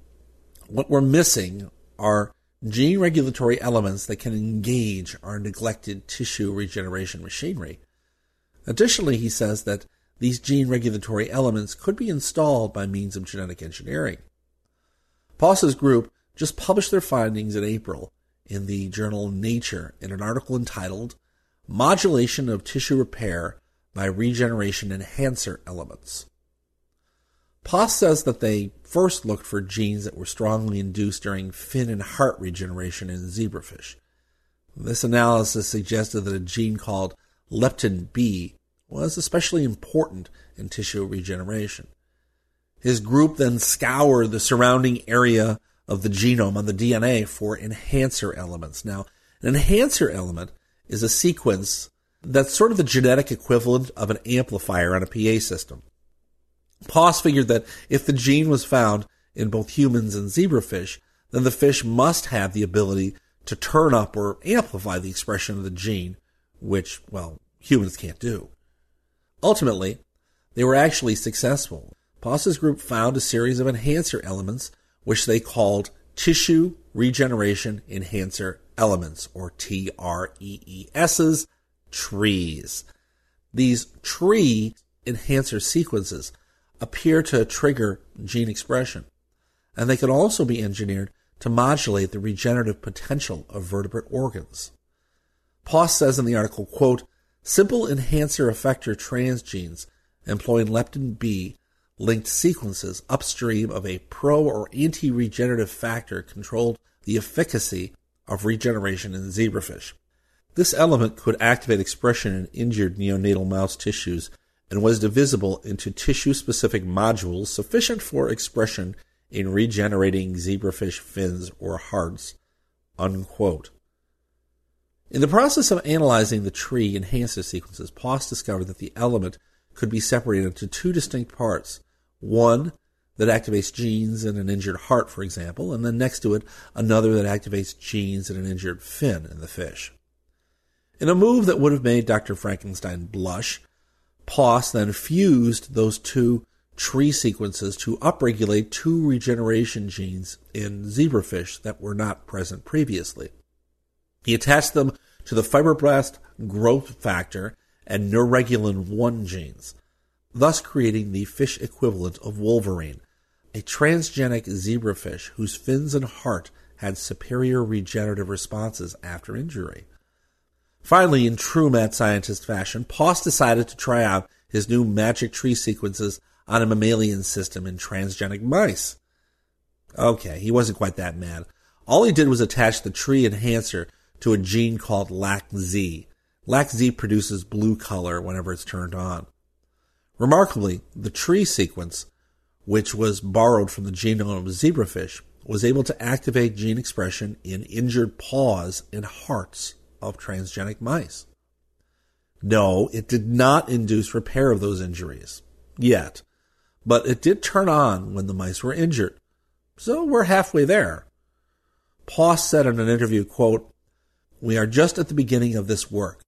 what we're missing are gene regulatory elements that can engage our neglected tissue regeneration machinery. Additionally, he says that these gene regulatory elements could be installed by means of genetic engineering. Poss's group just published their findings in April in the journal Nature in an article entitled Modulation of Tissue Repair by Regeneration Enhancer Elements. Poss says that they first looked for genes that were strongly induced during fin and heart regeneration in zebrafish. This analysis suggested that a gene called leptin B was especially important in tissue regeneration. His group then scoured the surrounding area of the genome on the DNA for enhancer elements. Now, an enhancer element is a sequence that's sort of the genetic equivalent of an amplifier on a PA system. Poss figured that if the gene was found in both humans and zebrafish, then the fish must have the ability to turn up or amplify the expression of the gene, which, well, humans can't do. Ultimately, they were actually successful. Poss's group found a series of enhancer elements, which they called tissue regeneration enhancer elements, or TREESs, trees. These tree enhancer sequences appear to trigger gene expression, and they can also be engineered to modulate the regenerative potential of vertebrate organs. Poss says in the article, quote, Simple enhancer effector transgenes employing leptin B linked sequences upstream of a pro or anti regenerative factor controlled the efficacy of regeneration in zebrafish. This element could activate expression in injured neonatal mouse tissues and was divisible into tissue specific modules sufficient for expression in regenerating zebrafish fins or hearts. Unquote. In the process of analyzing the tree enhancer sequences, Poss discovered that the element could be separated into two distinct parts. One that activates genes in an injured heart, for example, and then next to it, another that activates genes in an injured fin in the fish. In a move that would have made Dr. Frankenstein blush, Poss then fused those two tree sequences to upregulate two regeneration genes in zebrafish that were not present previously. He attached them to the fibroblast growth factor and neuregulin 1 genes, thus creating the fish equivalent of Wolverine, a transgenic zebrafish whose fins and heart had superior regenerative responses after injury. Finally, in true mad scientist fashion, Poss decided to try out his new magic tree sequences on a mammalian system in transgenic mice. Okay, he wasn't quite that mad. All he did was attach the tree enhancer to a gene called LAC-Z. LAC-Z produces blue color whenever it's turned on. Remarkably, the tree sequence, which was borrowed from the genome of zebrafish, was able to activate gene expression in injured paws and hearts of transgenic mice. No, it did not induce repair of those injuries. Yet. but it did turn on when the mice were injured. So we're halfway there. Poss said in an interview, quote, We are just at the beginning of this work,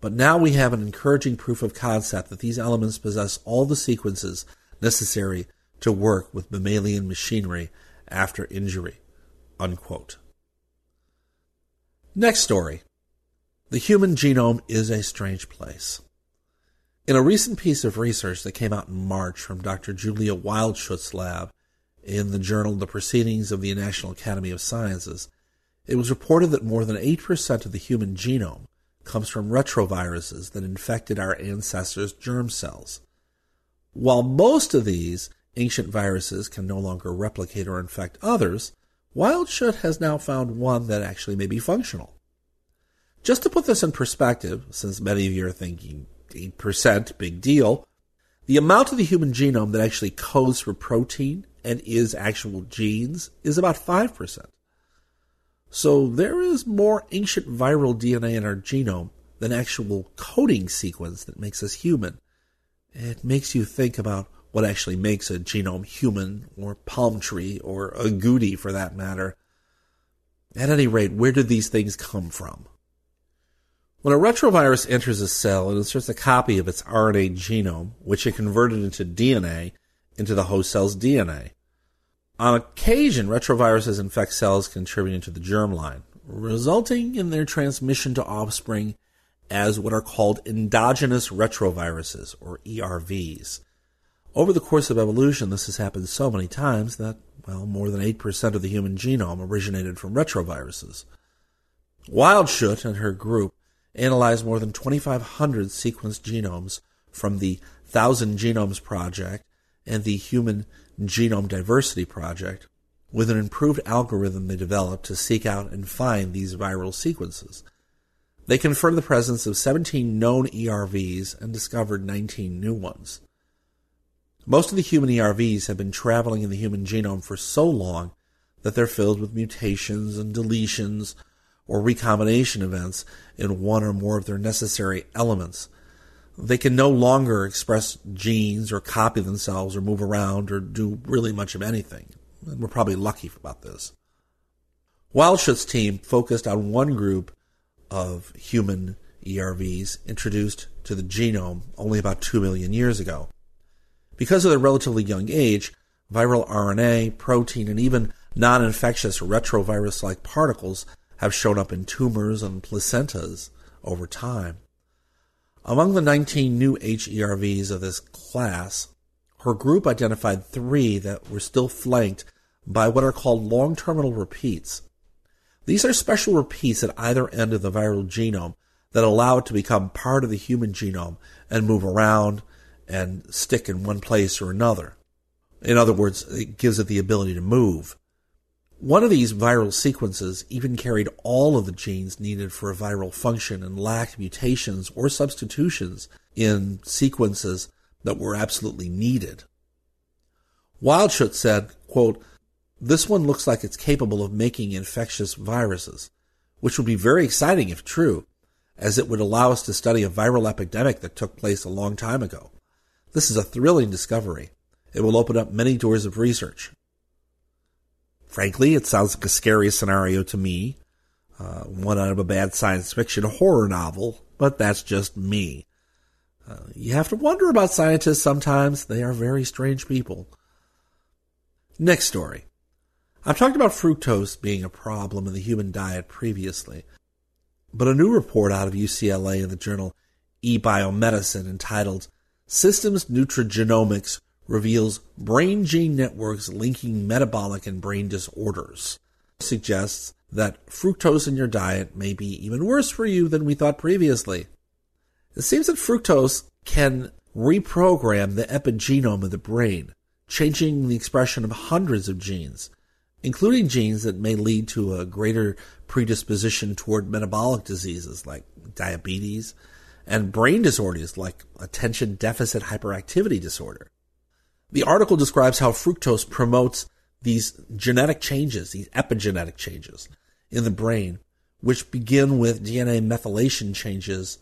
but now we have an encouraging proof of concept that these elements possess all the sequences necessary to work with mammalian machinery after injury. Unquote. Next story. The human genome is a strange place. In a recent piece of research that came out in March from Dr. Julia Wildschutte's lab in the journal The Proceedings of the National Academy of Sciences, it was reported that more than 8% of the human genome comes from retroviruses that infected our ancestors' germ cells. While most of these ancient viruses can no longer replicate or infect others, Wildschutte has now found one that actually may be functional. Just to put this in perspective, since many of you are thinking 8%, big deal, the amount of the human genome that actually codes for protein and is actual genes is about 5%. So there is more ancient viral DNA in our genome than actual coding sequence that makes us human. It makes you think about what actually makes a genome human or palm tree or a goody for that matter. At any rate, where did these things come from? When a retrovirus enters a cell, it inserts a copy of its RNA genome, which it converted into DNA, into the host cell's DNA. On occasion, retroviruses infect cells contributing to the germline, resulting in their transmission to offspring as what are called endogenous retroviruses, or ERVs. Over the course of evolution, this has happened so many times that, well, more than 8% of the human genome originated from retroviruses. Wildschutte and her group analyzed more than 2,500 sequenced genomes from the Thousand Genomes Project and the Human Genome Diversity Project with an improved algorithm they developed to seek out and find these viral sequences. They confirmed the presence of 17 known ERVs and discovered 19 new ones. Most of the human ERVs have been traveling in the human genome for so long that they're filled with mutations and deletions or recombination events in one or more of their necessary elements. They can no longer express genes or copy themselves or move around or do really much of anything. And we're probably lucky about this. Wildschutte's team focused on one group of human ERVs introduced to the genome only about 2 million years ago. Because of their relatively young age, viral RNA, protein, and even non infectious retrovirus like particles have shown up in tumors and placentas over time. Among the 19 new HERVs of this class, her group identified three that were still flanked by what are called long terminal repeats. These are special repeats at either end of the viral genome that allow it to become part of the human genome and move around and stick in one place or another. In other words, it gives it the ability to move. One of these viral sequences even carried all of the genes needed for a viral function and lacked mutations or substitutions in sequences that were absolutely needed. Wildschutte said, quote, This one looks like it's capable of making infectious viruses, which would be very exciting if true, as it would allow us to study a viral epidemic that took place a long time ago. This is a thrilling discovery. It will open up many doors of research. Frankly, it sounds like a scary scenario to me, uh, one out of a bad science fiction horror novel, but that's just me. Uh, you have to wonder about scientists sometimes. They are very strange people. Next story. I've talked about fructose being a problem in the human diet previously, but a new report out of UCLA in the journal eBiomedicine entitled Systems Nutrigenomics reveals brain gene networks linking metabolic and brain disorders. Suggests that fructose in your diet may be even worse for you than we thought previously. It seems that fructose can reprogram the epigenome of the brain, changing the expression of hundreds of genes, including genes that may lead to a greater predisposition toward metabolic diseases like diabetes and brain disorders like attention deficit hyperactivity disorder. The article describes how fructose promotes these genetic changes, these epigenetic changes in the brain, which begin with DNA methylation changes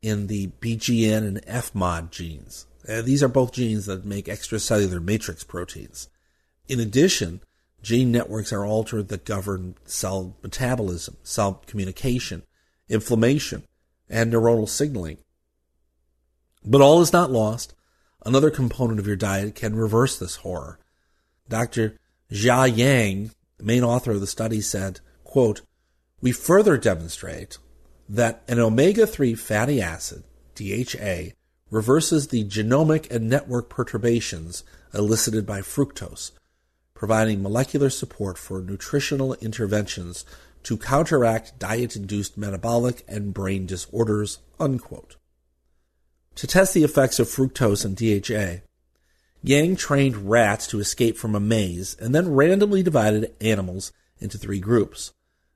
in the BGN and FMOD genes. Uh, these are both genes that make extracellular matrix proteins. In addition, gene networks are altered that govern cell metabolism, cell communication, inflammation, and neuronal signaling. But all is not lost. Another component of your diet can reverse this horror. Dr. Xia Yang, the main author of the study, said, quote, We further demonstrate that an omega 3 fatty acid, DHA, reverses the genomic and network perturbations elicited by fructose, providing molecular support for nutritional interventions to counteract diet induced metabolic and brain disorders. Unquote. To test the effects of fructose and DHA, Yang trained rats to escape from a maze and then randomly divided animals into three groups.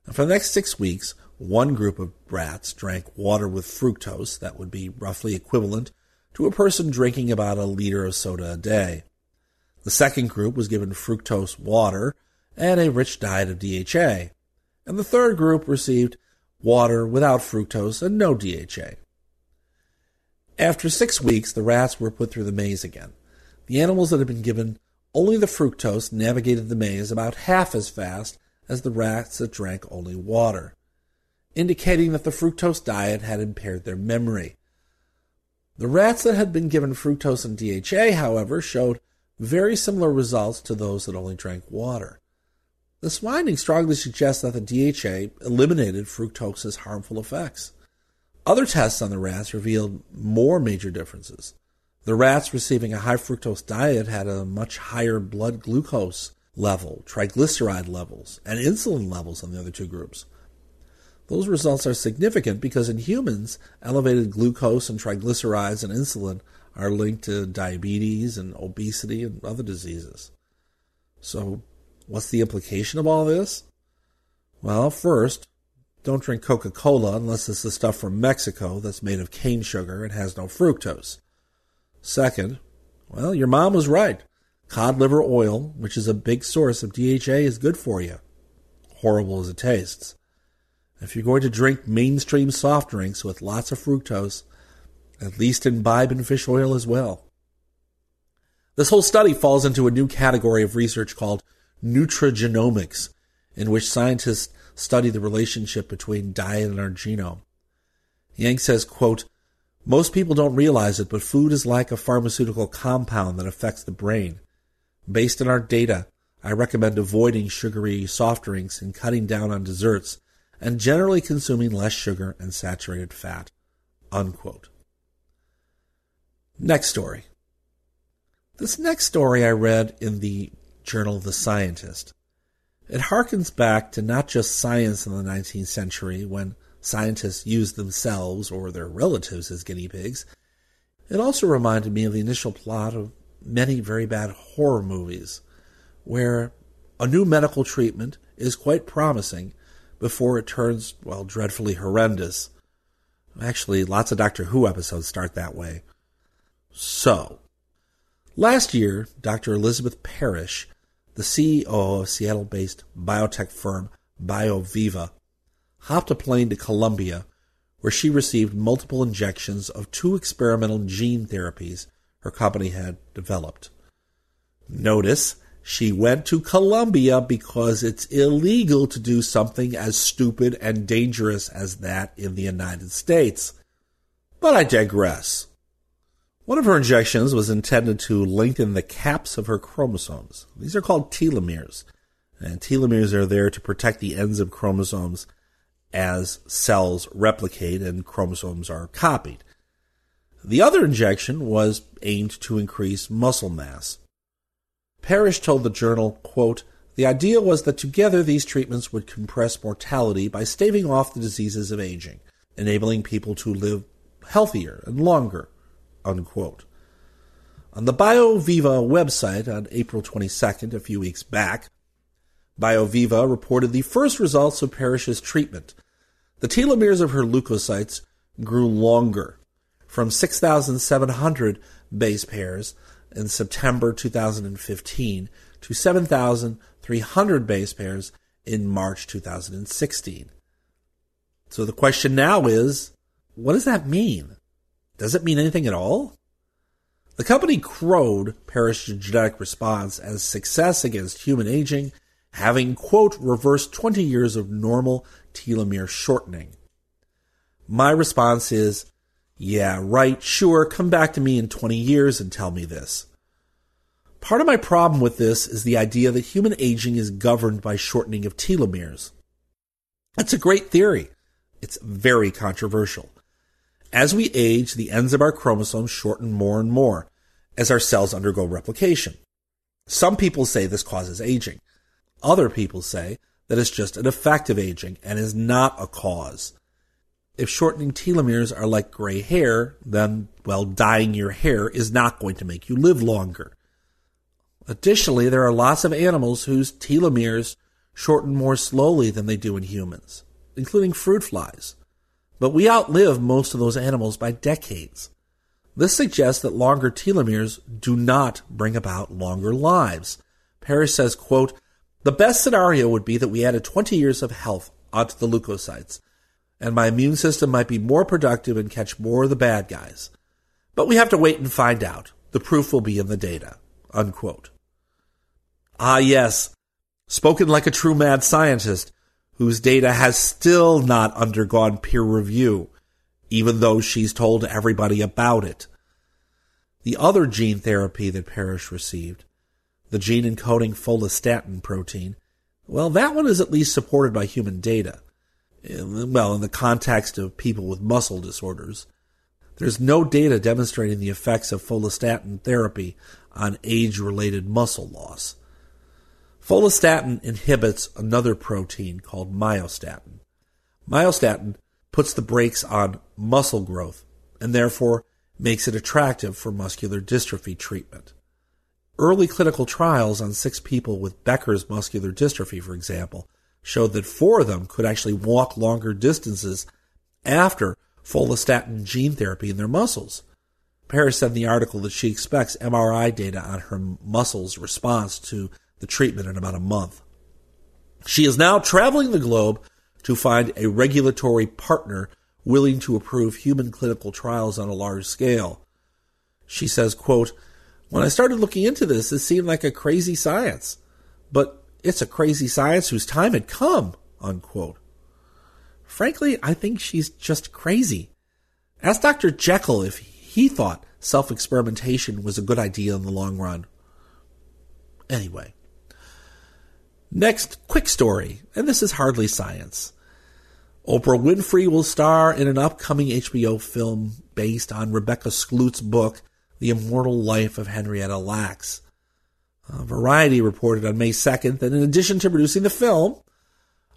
And for the next six weeks, one group of rats drank water with fructose that would be roughly equivalent to a person drinking about a liter of soda a day. The second group was given fructose water and a rich diet of DHA. And the third group received water without fructose and no DHA. After six weeks, the rats were put through the maze again. The animals that had been given only the fructose navigated the maze about half as fast as the rats that drank only water, indicating that the fructose diet had impaired their memory. The rats that had been given fructose and DHA, however, showed very similar results to those that only drank water. This finding strongly suggests that the DHA eliminated fructose's harmful effects. Other tests on the rats revealed more major differences. The rats receiving a high fructose diet had a much higher blood glucose level, triglyceride levels, and insulin levels than the other two groups. Those results are significant because in humans, elevated glucose and triglycerides and insulin are linked to diabetes and obesity and other diseases. So, what's the implication of all this? Well, first, don't drink Coca Cola unless it's the stuff from Mexico that's made of cane sugar and has no fructose. Second, well, your mom was right. Cod liver oil, which is a big source of DHA, is good for you, horrible as it tastes. If you're going to drink mainstream soft drinks with lots of fructose, at least imbibe in fish oil as well. This whole study falls into a new category of research called nutrigenomics, in which scientists study the relationship between diet and our genome. Yang says, quote, most people don't realize it, but food is like a pharmaceutical compound that affects the brain. Based on our data, I recommend avoiding sugary soft drinks and cutting down on desserts and generally consuming less sugar and saturated fat. Unquote. Next story. This next story I read in the journal The Scientist. It harkens back to not just science in the 19th century when scientists used themselves or their relatives as guinea pigs. It also reminded me of the initial plot of many very bad horror movies where a new medical treatment is quite promising before it turns, well, dreadfully horrendous. Actually, lots of Doctor Who episodes start that way. So, last year, Dr. Elizabeth Parrish the CEO of Seattle based biotech firm BioViva hopped a plane to Colombia, where she received multiple injections of two experimental gene therapies her company had developed. Notice she went to Colombia because it's illegal to do something as stupid and dangerous as that in the United States. But I digress. One of her injections was intended to lengthen the caps of her chromosomes. These are called telomeres, and telomeres are there to protect the ends of chromosomes as cells replicate and chromosomes are copied. The other injection was aimed to increase muscle mass. Parrish told the journal, quote, The idea was that together these treatments would compress mortality by staving off the diseases of aging, enabling people to live healthier and longer unquote. On the BioViva website on April 22nd, a few weeks back, BioViva reported the first results of Parrish's treatment. The telomeres of her leukocytes grew longer, from 6,700 base pairs in September 2015 to 7,300 base pairs in March 2016. So the question now is, what does that mean? Does it mean anything at all? The company crowed Parrish's genetic response as success against human aging, having, quote, reversed 20 years of normal telomere shortening. My response is, yeah, right, sure, come back to me in 20 years and tell me this. Part of my problem with this is the idea that human aging is governed by shortening of telomeres. That's a great theory. It's very controversial. As we age, the ends of our chromosomes shorten more and more as our cells undergo replication. Some people say this causes aging. Other people say that it's just an effect of aging and is not a cause. If shortening telomeres are like gray hair, then, well, dyeing your hair is not going to make you live longer. Additionally, there are lots of animals whose telomeres shorten more slowly than they do in humans, including fruit flies but we outlive most of those animals by decades. This suggests that longer telomeres do not bring about longer lives. Parrish says, quote, the best scenario would be that we added 20 years of health onto the leukocytes, and my immune system might be more productive and catch more of the bad guys. But we have to wait and find out. The proof will be in the data. Unquote. Ah, yes. Spoken like a true mad scientist, whose data has still not undergone peer review, even though she's told everybody about it. The other gene therapy that Parrish received, the gene encoding follistatin protein, well, that one is at least supported by human data. Well, in the context of people with muscle disorders, there's no data demonstrating the effects of follistatin therapy on age related muscle loss. Follistatin inhibits another protein called myostatin. Myostatin puts the brakes on muscle growth and therefore makes it attractive for muscular dystrophy treatment. Early clinical trials on six people with Becker's muscular dystrophy, for example, showed that four of them could actually walk longer distances after follistatin gene therapy in their muscles. Parrish said in the article that she expects MRI data on her muscles' response to the treatment in about a month. She is now traveling the globe to find a regulatory partner willing to approve human clinical trials on a large scale. She says, quote, When I started looking into this, it seemed like a crazy science, but it's a crazy science whose time had come, unquote. Frankly, I think she's just crazy. Ask Dr. Jekyll if he thought self experimentation was a good idea in the long run. Anyway, Next, quick story, and this is hardly science. Oprah Winfrey will star in an upcoming HBO film based on Rebecca Skloot's book, The Immortal Life of Henrietta Lacks. Uh, Variety reported on May 2nd that in addition to producing the film,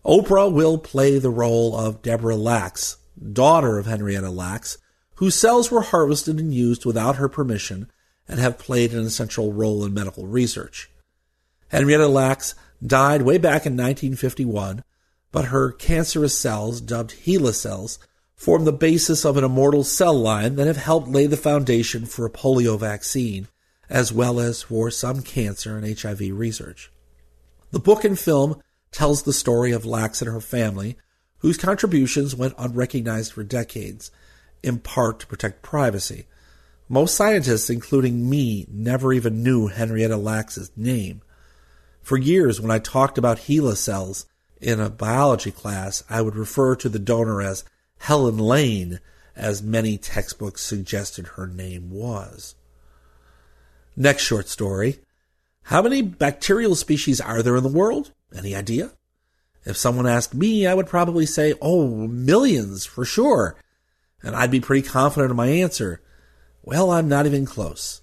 Oprah will play the role of Deborah Lacks, daughter of Henrietta Lacks, whose cells were harvested and used without her permission and have played an essential role in medical research. Henrietta Lacks died way back in 1951, but her cancerous cells, dubbed HeLa cells, form the basis of an immortal cell line that have helped lay the foundation for a polio vaccine, as well as for some cancer and HIV research. The book and film tells the story of Lacks and her family, whose contributions went unrecognized for decades, in part to protect privacy. Most scientists, including me, never even knew Henrietta Lacks' name. For years, when I talked about HeLa cells in a biology class, I would refer to the donor as Helen Lane, as many textbooks suggested her name was. Next short story. How many bacterial species are there in the world? Any idea? If someone asked me, I would probably say, oh, millions for sure. And I'd be pretty confident in my answer. Well, I'm not even close.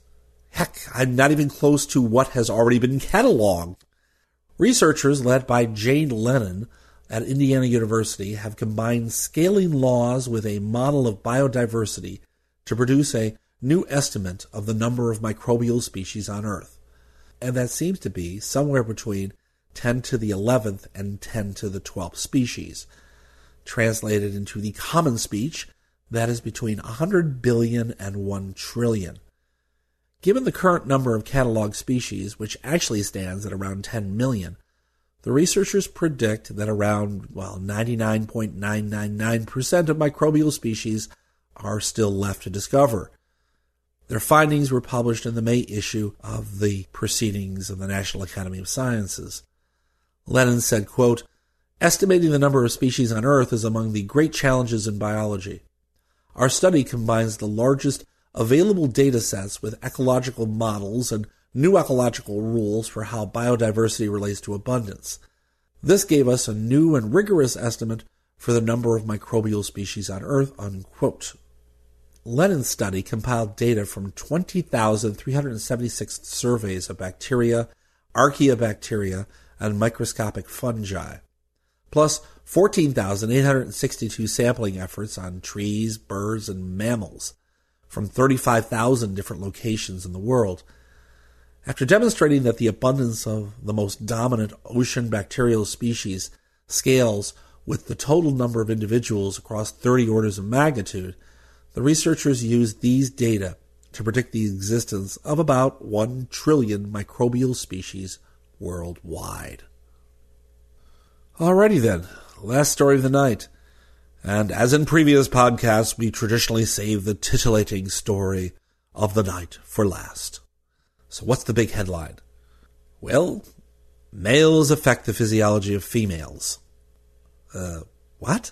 Heck, I'm not even close to what has already been cataloged. Researchers led by Jay Lennon at Indiana University have combined scaling laws with a model of biodiversity to produce a new estimate of the number of microbial species on Earth. And that seems to be somewhere between 10 to the 11th and 10 to the 12th species. Translated into the common speech, that is between 100 billion and 1 trillion. Given the current number of cataloged species, which actually stands at around 10 million, the researchers predict that around, well, 99.999% of microbial species are still left to discover. Their findings were published in the May issue of the Proceedings of the National Academy of Sciences. Lennon said, quote, Estimating the number of species on Earth is among the great challenges in biology. Our study combines the largest available data sets with ecological models and new ecological rules for how biodiversity relates to abundance. This gave us a new and rigorous estimate for the number of microbial species on Earth. Unquote. Lennon's study compiled data from 20,376 surveys of bacteria, archaeobacteria, and microscopic fungi, plus 14,862 sampling efforts on trees, birds, and mammals from 35,000 different locations in the world. After demonstrating that the abundance of the most dominant ocean bacterial species scales with the total number of individuals across 30 orders of magnitude, the researchers used these data to predict the existence of about 1 trillion microbial species worldwide. Alrighty then, last story of the night. And as in previous podcasts, we traditionally save the titillating story of the night for last. So what's the big headline? Well, males affect the physiology of females. Uh, what?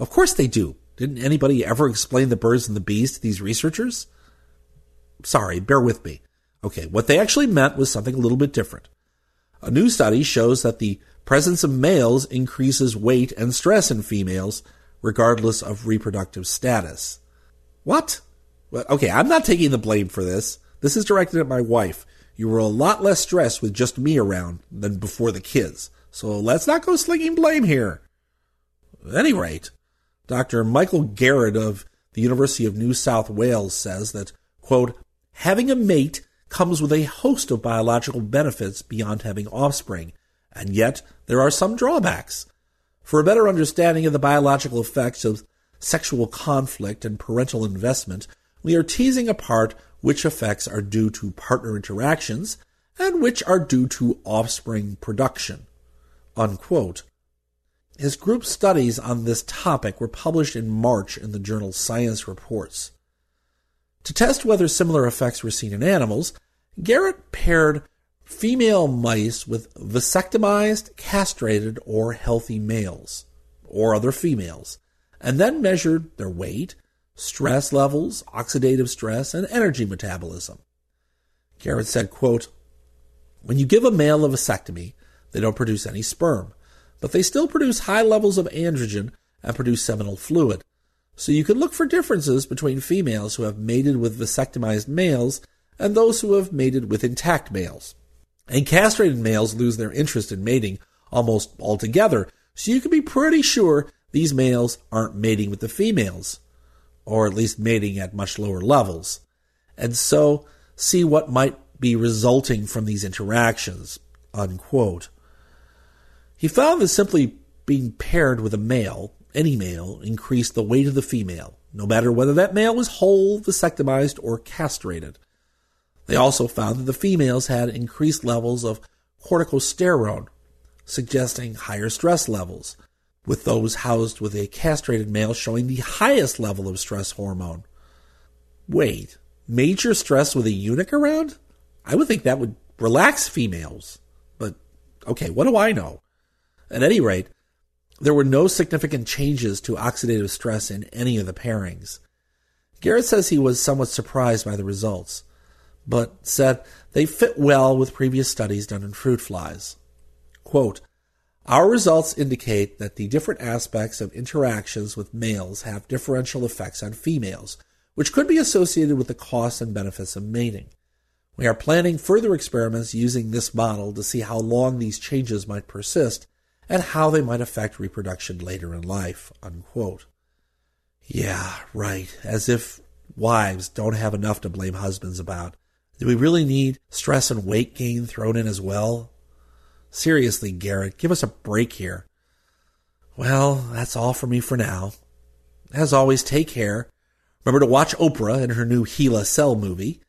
Of course they do. Didn't anybody ever explain the birds and the bees to these researchers? Sorry, bear with me. Okay, what they actually meant was something a little bit different. A new study shows that the presence of males increases weight and stress in females, regardless of reproductive status. What? Okay, I'm not taking the blame for this. This is directed at my wife. You were a lot less stressed with just me around than before the kids. So let's not go slinging blame here. At any rate, Dr. Michael Garratt of the University of New South Wales says that, quote, having a mate comes with a host of biological benefits beyond having offspring, and yet there are some drawbacks. For a better understanding of the biological effects of sexual conflict and parental investment, we are teasing apart which effects are due to partner interactions and which are due to offspring production. Unquote. His group studies on this topic were published in March in the journal Science Reports. To test whether similar effects were seen in animals, Garratt paired female mice with vasectomized, castrated, or healthy males, or other females, and then measured their weight, stress levels, oxidative stress, and energy metabolism. Garratt said, quote, When you give a male a vasectomy, they don't produce any sperm but they still produce high levels of androgen and produce seminal fluid. So you can look for differences between females who have mated with vasectomized males and those who have mated with intact males. And castrated males lose their interest in mating almost altogether, so you can be pretty sure these males aren't mating with the females, or at least mating at much lower levels. And so see what might be resulting from these interactions. Unquote. He found that simply being paired with a male, any male, increased the weight of the female, no matter whether that male was whole, vasectomized, or castrated. They also found that the females had increased levels of corticosterone, suggesting higher stress levels, with those housed with a castrated male showing the highest level of stress hormone. Wait, major stress with a eunuch around? I would think that would relax females. But okay, what do I know? At any rate, there were no significant changes to oxidative stress in any of the pairings. Garratt says he was somewhat surprised by the results, but said they fit well with previous studies done in fruit flies. Quote, our results indicate that the different aspects of interactions with males have differential effects on females, which could be associated with the costs and benefits of mating. We are planning further experiments using this model to see how long these changes might persist and how they might affect reproduction later in life. Unquote. Yeah, right. As if wives don't have enough to blame husbands about. Do we really need stress and weight gain thrown in as well? Seriously, Garratt, give us a break here. Well, that's all for me for now. As always, take care. Remember to watch Oprah in her new HeLa Cell movie.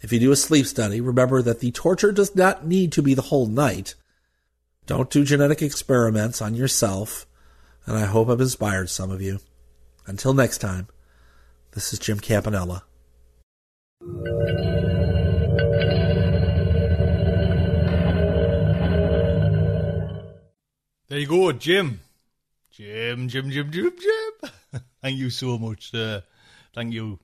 If you do a sleep study, remember that the torture does not need to be the whole night. Don't do genetic experiments on yourself, and I hope I've inspired some of you. Until next time, this is Jim Campanella. There you go, Jim. Jim, Jim, Jim, Jim, Jim. <laughs> Thank you so much, sir. Thank you.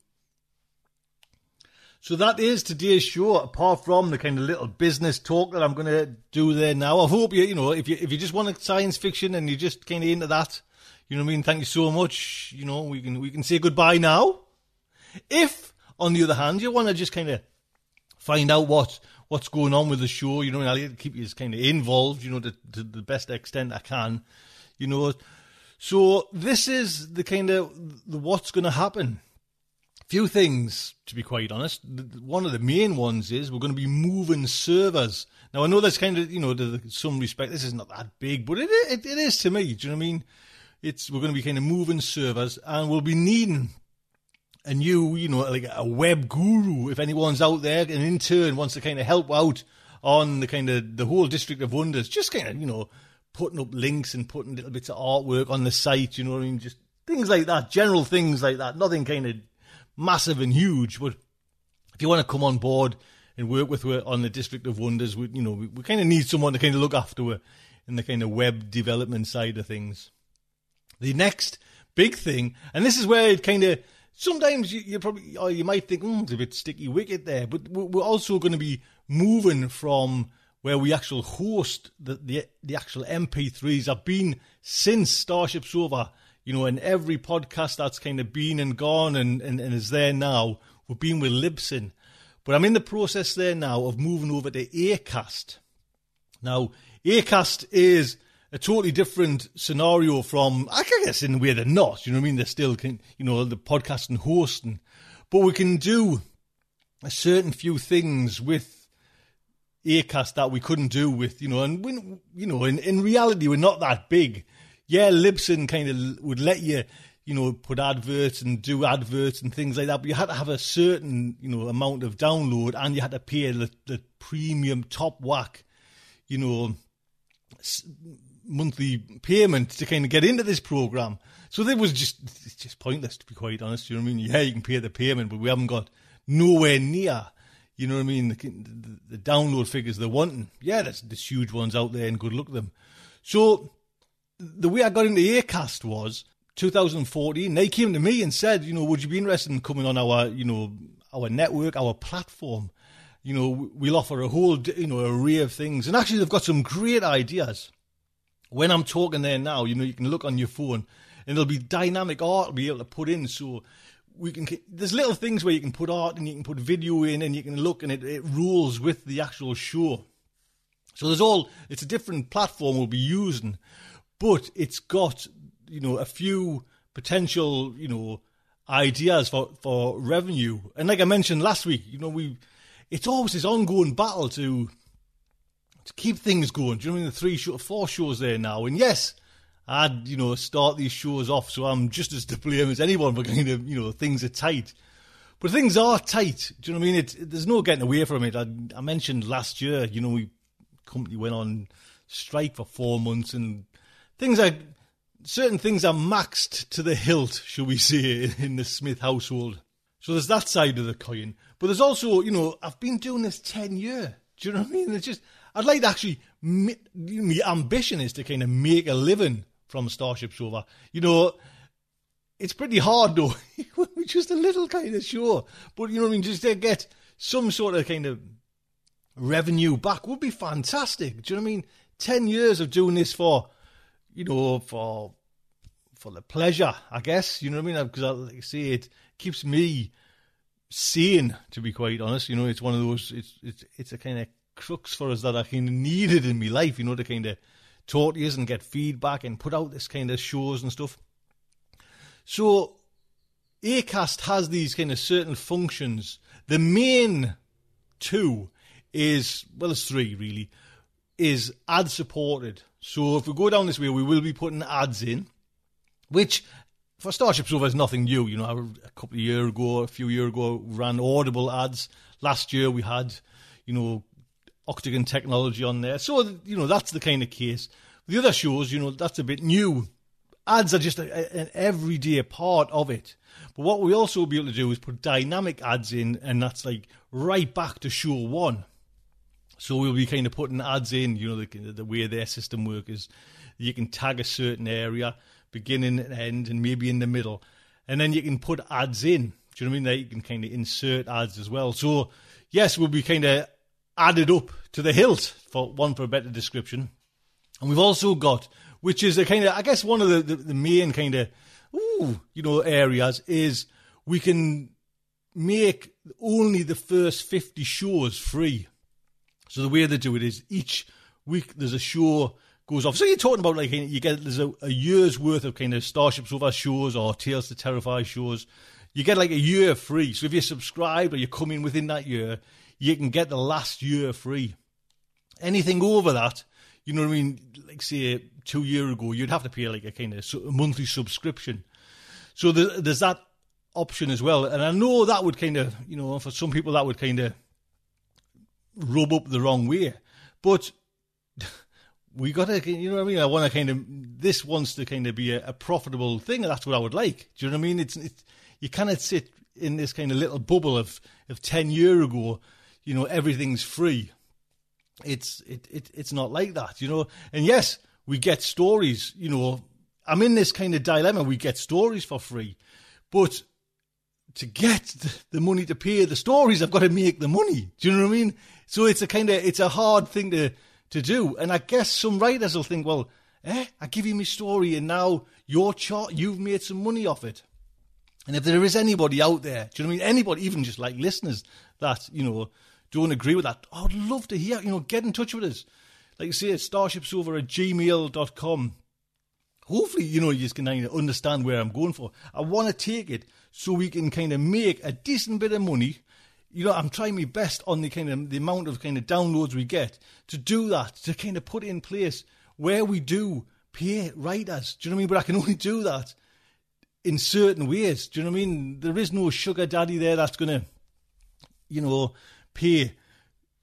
So that is today's show. Apart from the kind of little business talk that I'm going to do there now, I hope you, you know, if you if you just want science fiction and you're just kind of into that, you know what I mean. Thank you so much. You know, we can we can say goodbye now. If, on the other hand, you want to just kind of find out what what's going on with the show. You know, I'll keep you kind of involved. You know, to, to the best extent I can. You know, so this is the kind of the what's going to happen. Few things, to be quite honest. One of the main ones is we're going to be moving servers. Now I know that's kind of you know, to some respect, this is not that big, but it it, it is to me. Do you know what I mean? It's we're going to be kind of moving servers, and we'll be needing a new, you know, like a web guru, if anyone's out there, an intern wants to kind of help out on the kind of the whole District of Wonders, just kind of, you know, putting up links and putting little bits of artwork on the site, you know what I mean? Just things like that, general things like that, nothing kind of massive and huge. But if you want to come on board and work with her on the District of Wonders, we, you know, we, we kind of need someone to kind of look after her in the kind of web development side of things. The next big thing, and this is where it kind of sometimes you, you probably or you might think mm, it's a bit sticky wicket there, but we're also going to be moving from where we actually host the, the the actual MP3s. I've been since Starship Sofa, you know, in every podcast that's kind of been and gone and, and, and is there now. We've been with Libsyn, but I'm in the process there now of moving over to Acast. Now, Acast is a totally different scenario from, I guess, in a way they're not. You know what I mean? They're still, you know, the podcast and hosting, but we can do a certain few things with Acast that we couldn't do with, you know, and when, you know, in, in reality, we're not that big. Yeah, Libsyn kind of would let you, you know, put adverts and do adverts and things like that, but you had to have a certain, you know, amount of download and you had to pay the, the premium top whack, you know, monthly payment to kind of get into this program. So it was just it's just pointless to be quite honest. You know what I mean? Yeah, you can pay the payment, but we haven't got nowhere near. You know what I mean? The, the, the download figures they're wanting. Yeah, there's, there's huge ones out there, and good luck them. So the way I got into Acast was 2014. They came to me and said, you know, would you be interested in coming on our, you know, our network, our platform? You know, we'll offer a whole, you know, array of things, and actually they've got some great ideas when I'm talking there now, you know, you can look on your phone and there'll be dynamic art to be able to put in. So we can, there's little things where you can put art and you can put video in and you can look and it, it rules with the actual show. So there's all, it's a different platform we'll be using, but it's got, you know, a few potential, you know, ideas for, for revenue. And like I mentioned last week, you know, we, it's always this ongoing battle to, to keep things going. Do you know what I mean? The three, show, four shows there now, and yes, I'd you know start these shows off, so I'm just as to blame as anyone for <laughs> kind of you know things are tight. But things are tight. Do you know what I mean? It, it, there's no getting away from it. I, I mentioned last year, you know, we company went on strike for four months, and things are certain things are maxed to the hilt, shall we say, in the Smith household. So there's that side of the coin. But there's also, you know, I've been doing this ten year. Do you know what I mean? It's just I'd like to actually. My ambition is to kind of make a living from Starship Sofa. You know, it's pretty hard though. <laughs> just a little kind of show, but you know what I mean. Just to get some sort of kind of revenue back would be fantastic. Do you know what I mean? Ten years of doing this for, you know, for for the pleasure, I guess. You know what I mean? Because I like I say it keeps me sane. To be quite honest, you know, it's one of those. It's it's it's a kind of crux for us that I kind of needed in my life, you know, to kind of talk to you and get feedback and put out this kind of shows and stuff. So, Acast has these kind of certain functions. The main two is, well, there's three really, is ad supported. So, if we go down this way, we will be putting ads in, which for Starship Sofa is nothing new. You know, a couple of years ago, a few years ago, ran Audible ads. Last year we had, you know, Octagon technology on there. So, you know, that's the kind of case. The other shows, you know, that's a bit new ads are just a, a, an everyday part of it. But what we also will be able to do is put dynamic ads in, and that's like right back to show one. So we'll be kind of putting ads in, you know, the, the way their system works is you can tag a certain area, beginning and end, and maybe in the middle. And then you can put ads in. Do you know what I mean? That you can kind of insert ads as well. So, yes, we'll be kind of added up to the hilt, for one for a better description. And we've also got, which is a kind of, I guess, one of the, the, the main kind of, ooh, you know, areas is we can make only the first 50 shows free. So the way they do it is each week there's a show goes off. So you're talking about like you get there's a, a year's worth of kind of Starship Sofa shows or Tales to Terrify shows. You get like a year free. So if you're subscribed or you come in within that year, you can get the last year free. Anything over that, you know what I mean? Like say two year ago, you'd have to pay like a kind of monthly subscription. So there's that option as well. And I know that would kind of, you know, for some people that would kind of rub up the wrong way. But <laughs> we got to, you know what I mean? I want to kind of, this wants to kind of be a, a, profitable thing, that's what I would like. Do you know what I mean? It's, it's you cannot sit in this kind of little bubble of, of 10 year ago, you know, everything's free. It's, it, it, it's not like that, you know? And yes, we get stories, you know, I'm in this kind of dilemma. We get stories for free, but to get the money to pay the stories, I've got to make the money. Do you know what I mean? So it's a kind of, it's a hard thing to, to do. And I guess some writers will think, well, eh, I give you my story and now your chart, you've made some money off it. And if there is anybody out there, do you know what I mean? Anybody, even just like listeners that, you know, don't agree with that, oh, I'd love to hear, you know, get in touch with us. Like you say, it's starshipsofa at gmail.com. Hopefully, you know, you can kind of understand where I'm going for. I want to take it so we can kind of make a decent bit of money you know, I'm trying my best on the kind of the amount of kind of downloads we get to do that, to kind of put in place where we do pay writers. Do you know what I mean? But I can only do that in certain ways. Do you know what I mean? There is no sugar daddy there that's to, you know, pay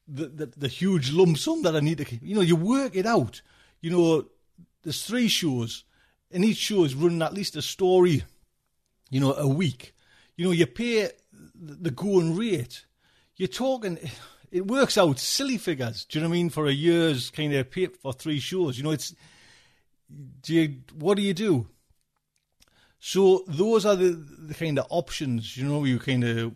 the, the, the huge lump sum that I need to. You know, you work it out. You know, there's three shows, and each show is running at least a story. You know, a week. You know, you pay the going rate, you're talking, it works out silly figures. Do you know what I mean? For a year's kind of pay for three shows, you know, it's, do you, what do you do? So those are the, the kind of options, you know, you kind of,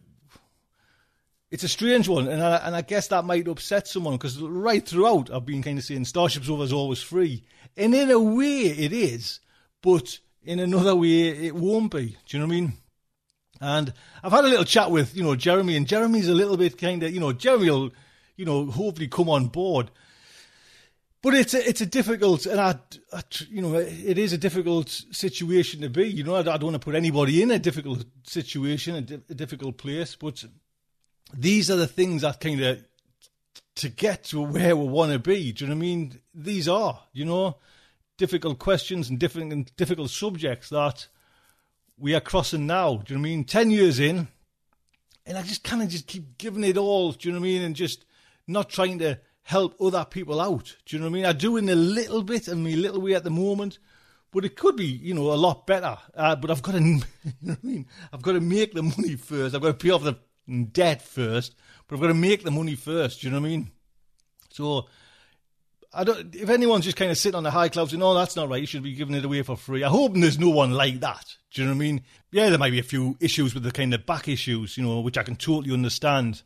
it's a strange one, and I, and I guess that might upset someone because right throughout I've been kind of saying Starship Sofa is always free, and in a way it is, but in another way it won't be. Do you know what I mean? And I've had a little chat with, you know, Jeremy, and Jeremy's a little bit kind of, you know, Jeremy will, you know, hopefully come on board. But it's a, it's a difficult, and I, I, you know, it is a difficult situation to be. You know, I, I don't want to put anybody in a difficult situation, a, di- a difficult place. But these are the things that kind of to get to where we want to be. Do you know what I mean? These are, you know, difficult questions and different difficult subjects that we are crossing now. Do you know what I mean? 10 years in, and I just kind of just keep giving it all, do you know what I mean? And just not trying to help other people out. Do you know what I mean? I'm doing a little bit in my little way at the moment, but it could be, you know, a lot better. Uh, but I've got to, <laughs> you know what I mean? I've got to make the money first. I've got to pay off the debt first, but I've got to make the money first. Do you know what I mean? So I don't. If anyone's just kind of sitting on the high clouds and oh, that's not right, you should be giving it away for free. I hope there's no one like that. Do you know what I mean? Yeah, there might be a few issues with the kind of back issues, you know, which I can totally understand.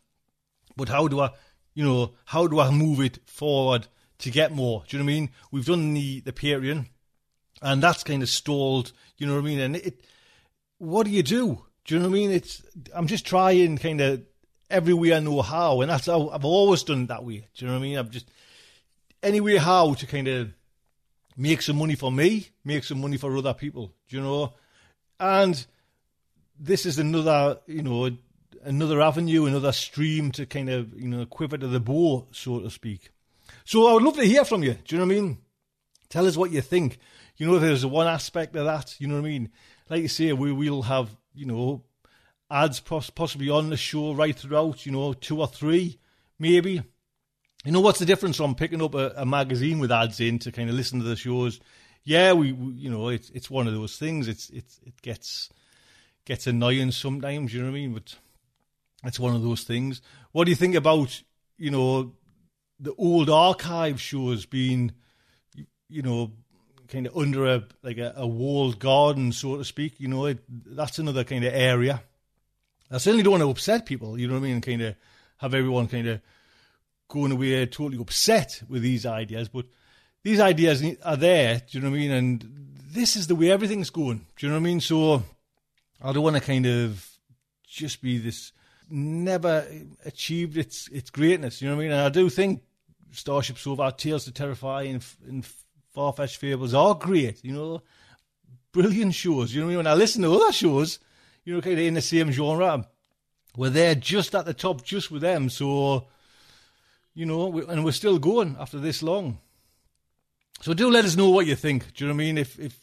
But how do I, you know, how do I move it forward to get more? Do you know what I mean? We've done the the Patreon, and that's kind of stalled. You know what I mean? And it, what do you do? Do you know what I mean? It's I'm just trying kind of every way I know how, and that's how I've always done it that way. Do you know what I mean? I'm just any way how to kind of make some money for me, make some money for other people, Do you know? And this is another, you know, another avenue, another stream to kind of, you know, quiver to the bow, so to speak. So I would love to hear from you. Do you know what I mean? Tell us what you think. You know, there's one aspect of that, you know what I mean? Like you say, we will have, you know, ads possibly on the show right throughout, you know, two or three, maybe. You know what's the difference from picking up a, a, magazine with ads in to kind of listen to the shows yeah, we, we you know it's it's one of those things. It's it's it gets gets annoying sometimes. You know what I mean? But it's one of those things. What do you think about you know the old archive shows being you know kind of under a like a, a walled garden, so to speak? You know, it, that's another kind of area. I certainly don't want to upset people. You know what I mean? Kind of have everyone kind of going away totally upset with these ideas, but these ideas are there. Do you know what I mean? And this is the way everything's going. Do you know what I mean? So I don't want to kind of just be this never achieved its its greatness. You know what I mean? And I do think Starship Sofa, Tales to Terrify, and, and Far Fetched Fables are great. You know, brilliant shows. You know? When I listen to other shows, you know, kind of in the same genre, we're there just at the top, just with them. So, you know, we, and we're still going after this long. So do let us know what you think. Do you know what I mean? If if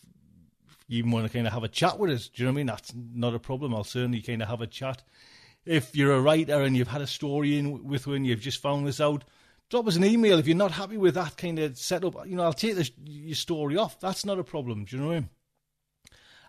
you even want to kind of have a chat with us, do you know what I mean? That's not a problem. I'll certainly kind of have a chat. If you're a writer and you've had a story in with when you've just found this out, drop us an email. If you're not happy with that kind of setup, you know, I'll take the, your story off. That's not a problem. Do you know what I mean?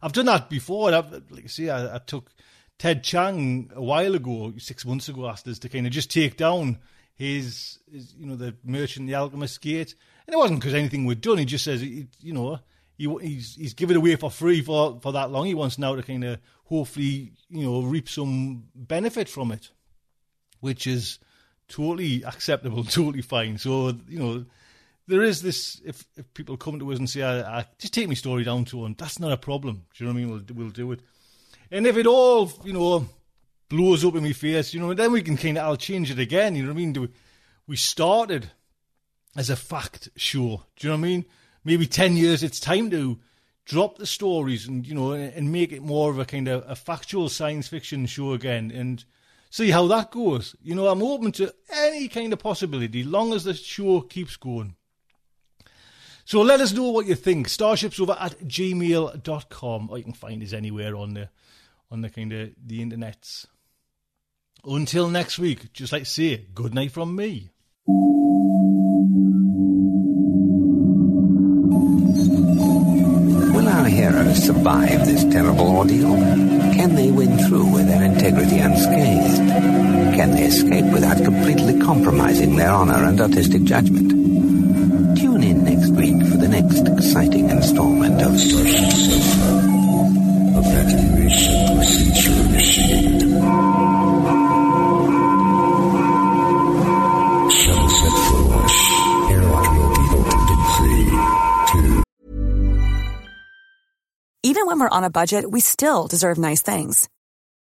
I've done that before. I've, like I say, I, I took Ted Chiang a while ago, six months ago, asked us to kind of just take down his, his you know, the Merchant, the Alchemist Gate and it wasn't because anything we'd done. He just says, you know, he, he's he's given away for free for, for that long. He wants now to kind of hopefully, you know, reap some benefit from it, which is totally acceptable, <laughs> totally fine. So, you know, there is this, if, if people come to us and say, I, I, just take my story down to one, that's not a problem. Do you know what I mean? We'll, we'll do it. And if it all, you know, blows up in my face, you know, then we can kind of, I'll change it again. You know what I mean? Do we, we started as a fact show. Do you know what I mean? Maybe 10 years, it's time to drop the stories and, you know, and make it more of a kind of a factual science fiction show again and see how that goes. You know, I'm open to any kind of possibility, long as the show keeps going. So let us know what you think. Starshipsofa at gmail.com. Or oh, you can find us anywhere on the on the kind of the internets. Until next week, just like say, good night from me. Will our heroes survive this terrible ordeal? Can they win through with their integrity unscathed? Escape without completely compromising their honor and artistic judgment? Tune in next week for the next exciting installment of. Evacuation procedure initiated. Shuttle set for launch. Airlock will be opened in three, two, even when we're on a budget, we still deserve nice things.